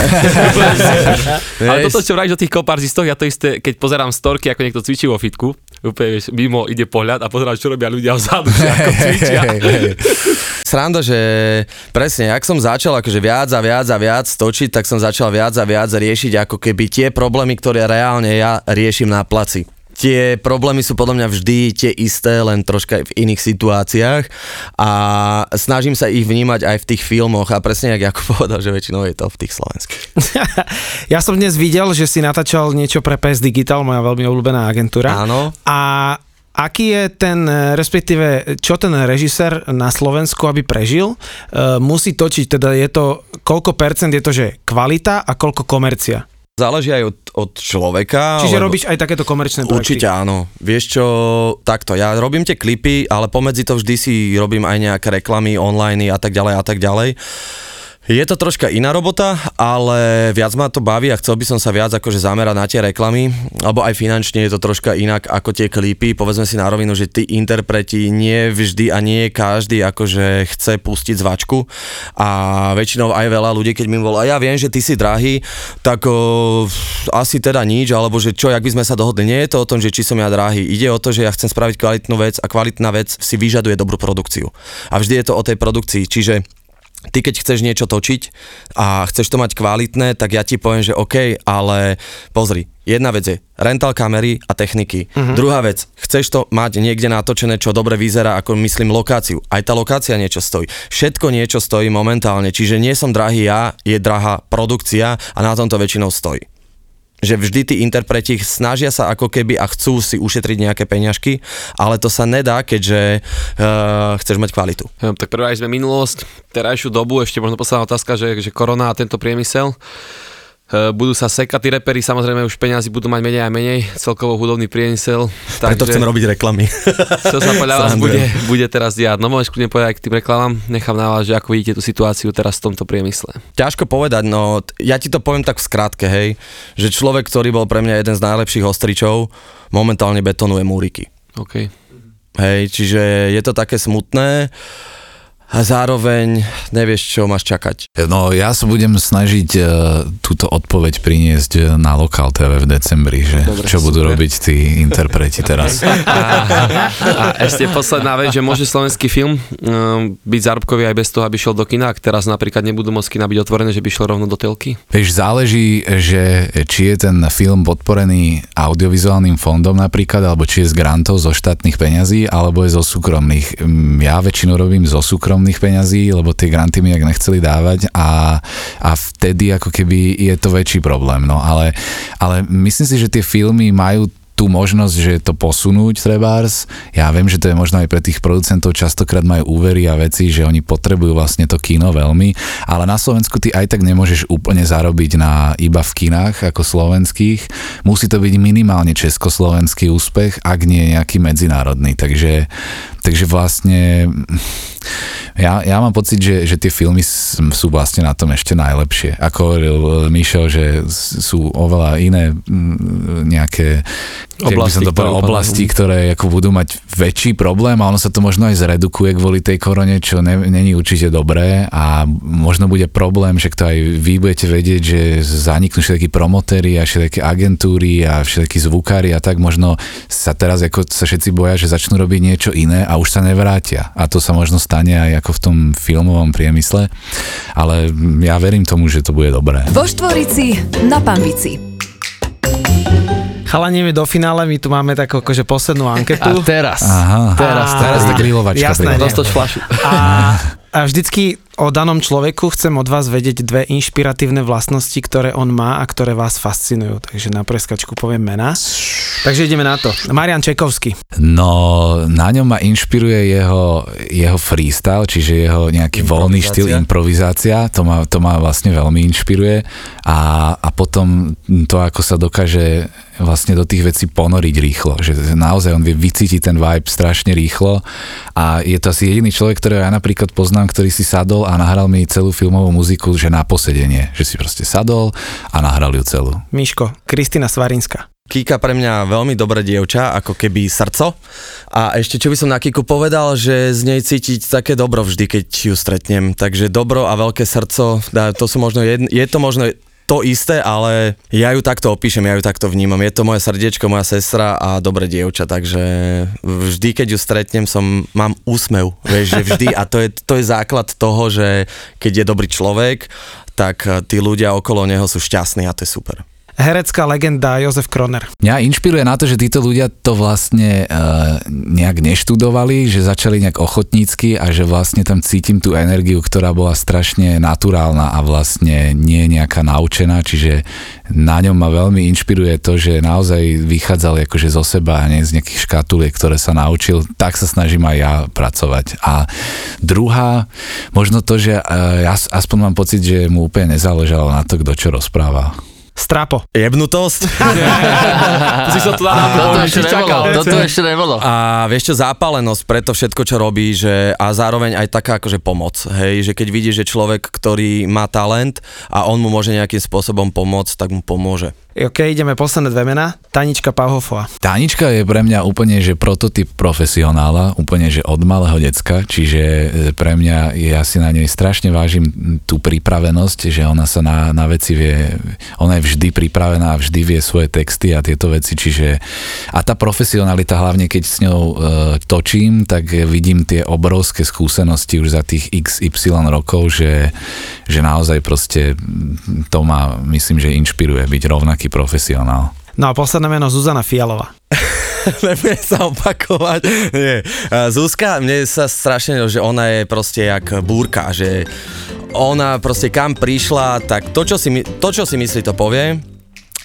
Ale toto, čo vravíš o tých komparzistoch, ja to isté, keď pozerám storky, ako niekto cvičí vo fitku, úplne, vieš, mimo ide pohľad a pozerám, čo robia ľudia vzadu, že ako cvičia. Sranda, že presne, ak som začal akože viac a viac a viac točiť, tak som začal viac a viac riešiť ako keby tie problémy, ktoré reálne ja riešim na placi tie problémy sú podľa mňa vždy tie isté, len troška v iných situáciách a snažím sa ich vnímať aj v tých filmoch a presne, jak Jakub povedal, že väčšinou je to v tých slovenských. ja som dnes videl, že si natáčal niečo pre PS Digital, moja veľmi obľúbená agentúra. Áno. A aký je ten, respektíve, čo ten režisér na Slovensku, aby prežil, uh, musí točiť, teda je to, koľko percent je to, že kvalita a koľko komercia? Záleží aj od, od človeka. Čiže robíš aj takéto komerčné projekty? Určite áno. Vieš čo, takto, ja robím tie klipy, ale pomedzi to vždy si robím aj nejaké reklamy online a tak ďalej a tak ďalej. Je to troška iná robota, ale viac ma to baví a chcel by som sa viac akože zamerať na tie reklamy, alebo aj finančne je to troška inak ako tie klipy. Povedzme si na rovinu, že tí interpreti nie vždy a nie každý akože chce pustiť zvačku a väčšinou aj veľa ľudí, keď mi volá, ja viem, že ty si drahý, tak o, asi teda nič, alebo že čo, jak by sme sa dohodli. Nie je to o tom, že či som ja drahý, ide o to, že ja chcem spraviť kvalitnú vec a kvalitná vec si vyžaduje dobrú produkciu. A vždy je to o tej produkcii, čiže ty keď chceš niečo točiť a chceš to mať kvalitné, tak ja ti poviem, že OK, ale pozri, jedna vec je rental kamery a techniky. Uh-huh. Druhá vec, chceš to mať niekde natočené, čo dobre vyzerá, ako myslím lokáciu. Aj tá lokácia niečo stojí. Všetko niečo stojí momentálne, čiže nie som drahý ja, je drahá produkcia a na tom to väčšinou stojí že vždy tí interpreti snažia sa ako keby a chcú si ušetriť nejaké peňažky, ale to sa nedá, keďže uh, chceš mať kvalitu. Ja, tak prvá sme minulosť, terajšiu dobu, ešte možno posledná otázka, že, že korona a tento priemysel. Eh, budú sa sekať tí repery, samozrejme už peniazy budú mať menej a menej, celkovo hudobný priemysel. Preto chcem robiť reklamy. Čo sa podľa vás bude, bude teraz diať? No môžeš kľudne povedať k tým reklamám, nechám na vás, že ako vidíte tú situáciu teraz v tomto priemysle. Ťažko povedať, no ja ti to poviem tak v skratke, hej, že človek, ktorý bol pre mňa jeden z najlepších ostričov, momentálne betonuje múriky. OK. Hej, čiže je to také smutné a zároveň nevieš, čo máš čakať. No ja sa budem snažiť uh, túto odpoveď priniesť na Lokal TV v decembri, že Dobre, čo super. budú robiť tí interpreti teraz. A, a ešte posledná vec, že môže slovenský film um, byť zárobkový aj bez toho, aby šiel do kina, ak teraz napríklad nebudú môcť kina byť otvorené, že by šiel rovno do telky? Vieš, záleží, že či je ten film podporený audiovizuálnym fondom napríklad, alebo či je z grantov zo štátnych peňazí, alebo je zo súkromných. Ja väčšinou robím zo súkromných súkromných peňazí, lebo tie granty mi jak nechceli dávať a, a vtedy ako keby je to väčší problém. No ale, ale myslím si, že tie filmy majú tú možnosť, že to posunúť trebárs. Ja viem, že to je možno aj pre tých producentov, častokrát majú úvery a veci, že oni potrebujú vlastne to kino veľmi, ale na Slovensku ty aj tak nemôžeš úplne zarobiť na iba v kinách ako slovenských. Musí to byť minimálne československý úspech, ak nie nejaký medzinárodný. Takže, takže vlastne ja, ja mám pocit, že, že tie filmy sú vlastne na tom ešte najlepšie. Ako hovoril Mišo, že sú oveľa iné nejaké oblasti, to povedal, oblasti ktoré ako budú mať väčší problém a ono sa to možno aj zredukuje kvôli tej korone, čo není určite dobré a možno bude problém, že kto aj vy budete vedieť, že zaniknú všetky promotéry a všetky agentúry a všetky zvukári a tak možno sa teraz ako sa všetci boja, že začnú robiť niečo iné a už sa nevrátia. A to sa možno stane aj ako v tom filmovom priemysle, ale ja verím tomu, že to bude dobré. Vo Štvorici na Pambici. Chalani, do finále, my tu máme takú akože poslednú anketu. A teraz. Aha. Teraz, a, teraz tá grilovačka. Jasné. Dostoč flašu. A, a vždycky o danom človeku chcem od vás vedieť dve inšpiratívne vlastnosti, ktoré on má a ktoré vás fascinujú. Takže na preskačku poviem mena. Takže ideme na to. Marian Čekovský. No, na ňom ma inšpiruje jeho, jeho freestyle, čiže jeho nejaký voľný štýl, improvizácia. To ma, to ma vlastne veľmi inšpiruje. A, a potom to, ako sa dokáže vlastne do tých vecí ponoriť rýchlo. Že naozaj on vie vycítiť ten vibe strašne rýchlo a je to asi jediný človek, ktorého ja napríklad poznám, ktorý si sadol a nahral mi celú filmovú muziku, že na posedenie, že si proste sadol a nahral ju celú. Miško, Kristina Svarinská. Kika pre mňa veľmi dobré dievča, ako keby srdco. A ešte čo by som na Kiku povedal, že z nej cítiť také dobro vždy, keď ju stretnem. Takže dobro a veľké srdco, to sú možno jedn, je to možno to isté, ale ja ju takto opíšem, ja ju takto vnímam. Je to moje srdiečko, moja sestra a dobré dievča, takže vždy, keď ju stretnem, som, mám úsmev, vieš, že vždy a to je, to je základ toho, že keď je dobrý človek, tak tí ľudia okolo neho sú šťastní a to je super herecká legenda Jozef Kroner. Mňa inšpiruje na to, že títo ľudia to vlastne uh, nejak neštudovali, že začali nejak ochotnícky a že vlastne tam cítim tú energiu, ktorá bola strašne naturálna a vlastne nie nejaká naučená, čiže na ňom ma veľmi inšpiruje to, že naozaj vychádzal akože zo seba a nie z nejakých škatuliek, ktoré sa naučil, tak sa snažím aj ja pracovať. A druhá, možno to, že uh, ja aspoň mám pocit, že mu úplne nezáležalo na to, kto čo rozpráva Strapo. Jebnutosť. si som tu dal, Toto ešte nebolo, toto ešte nebolo. A vieš čo, zápalenosť pre to všetko, čo robí, že a zároveň aj taká akože pomoc, hej, že keď vidíš, že človek, ktorý má talent a on mu môže nejakým spôsobom pomôcť, tak mu pomôže. OK, ideme posledné dve mená. Tanička Pauhofová. Tánička je pre mňa úplne, že prototyp profesionála, úplne, že od malého decka, čiže e, pre mňa je asi na nej strašne vážim tú pripravenosť, že ona sa na, na veci vie, ona je vždy pripravená vždy vie svoje texty a tieto veci, čiže a tá profesionalita, hlavne keď s ňou e, točím, tak vidím tie obrovské skúsenosti už za tých XY rokov, že, že naozaj proste to ma, myslím, že inšpiruje byť rovnaký profesionál. No a posledné meno Zuzana Fialová. Nebudem sa opakovať. Nie. Zuzka, mne sa strašne, že ona je proste jak búrka, že ona proste kam prišla, tak to, čo si, to, čo si myslí, to povie.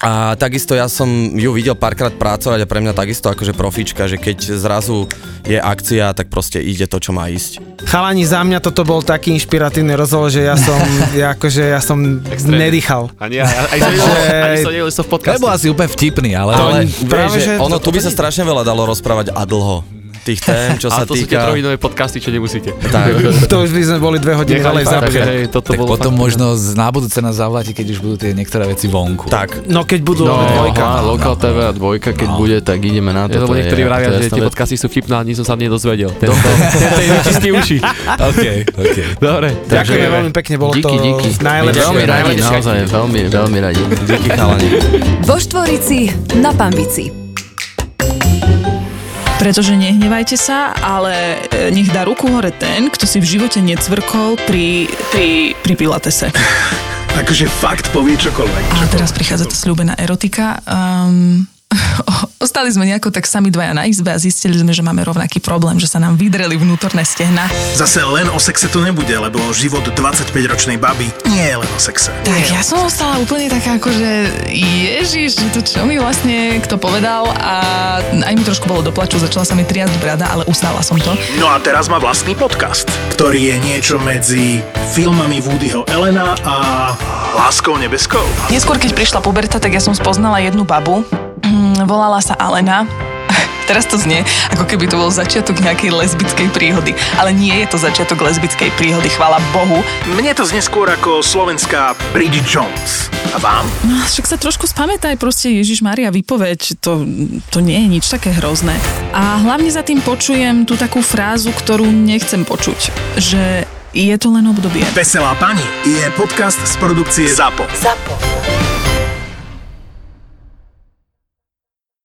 A takisto ja som ju videl párkrát pracovať a pre mňa takisto akože profička, že keď zrazu je akcia, tak proste ide to, čo má ísť. Chalani, za mňa toto bol taký inšpiratívny rozhovor, že ja som, ja, akože ja som nedýchal. Ani, ja, aj som Že- ani som v podcaste. Nebol asi úplne vtipný, ale... Ale práve, že že- ono, tu by sa strašne veľa dalo rozprávať a dlho. Tých tém, čo sa to sú tie týka... trojhodinové podcasty, čo nemusíte. Tak. To už by sme boli dve hodiny Nechali ďalej zapchať. tak bolo potom fakt- možno z- na budúce nás zavoláte, keď už budú tie niektoré veci vonku. tak. No keď budú No, no, dvojka. aha, Lokal TV a dvojka, keď bude, tak ideme na to. Ja, lebo to niektorí vravia, to že tie podcasty sú vtipné, a nič som sa nedozvedel. Tento, tento je uši. OK, OK. Dobre, Ďakujeme veľmi pekne, bolo to Díky, díky. najlepšie. Veľmi radi, naozaj, veľmi, veľmi radi. Díky chalani. Vo Štvorici na Pambici. Pretože nehnevajte sa, ale e, nech dá ruku hore ten, kto si v živote necvrkol pri, pri, pri pilatese. Akože fakt povie čokoľvek. A teraz prichádza tá slúbená erotika. Um, ostali sme nejako tak sami dvaja na izbe a zistili sme, že máme rovnaký problém, že sa nám vydreli vnútorné stehna. Zase len o sexe to nebude, lebo život 25-ročnej baby nie je len o sexe. Tak ja som ostala úplne taká ako, že ježiš, že to čo mi vlastne kto povedal a aj mi trošku bolo doplaču, začala sa mi triasť brada, ale ustála som to. No a teraz má vlastný podcast, ktorý je niečo medzi filmami Woodyho Elena a Láskou nebeskou. Neskôr, keď prišla puberta, tak ja som spoznala jednu babu. Mm, volala sa Alena. Teraz to znie, ako keby to bol začiatok nejakej lesbickej príhody. Ale nie je to začiatok lesbickej príhody, chvála Bohu. Mne to znie skôr ako slovenská Bridget Jones. A vám? No, však sa trošku spamätaj, proste Ježiš Maria, vypoveď, to, to nie je nič také hrozné. A hlavne za tým počujem tú takú frázu, ktorú nechcem počuť, že je to len obdobie. Veselá pani je podcast z produkcie ZAPO. ZAPO.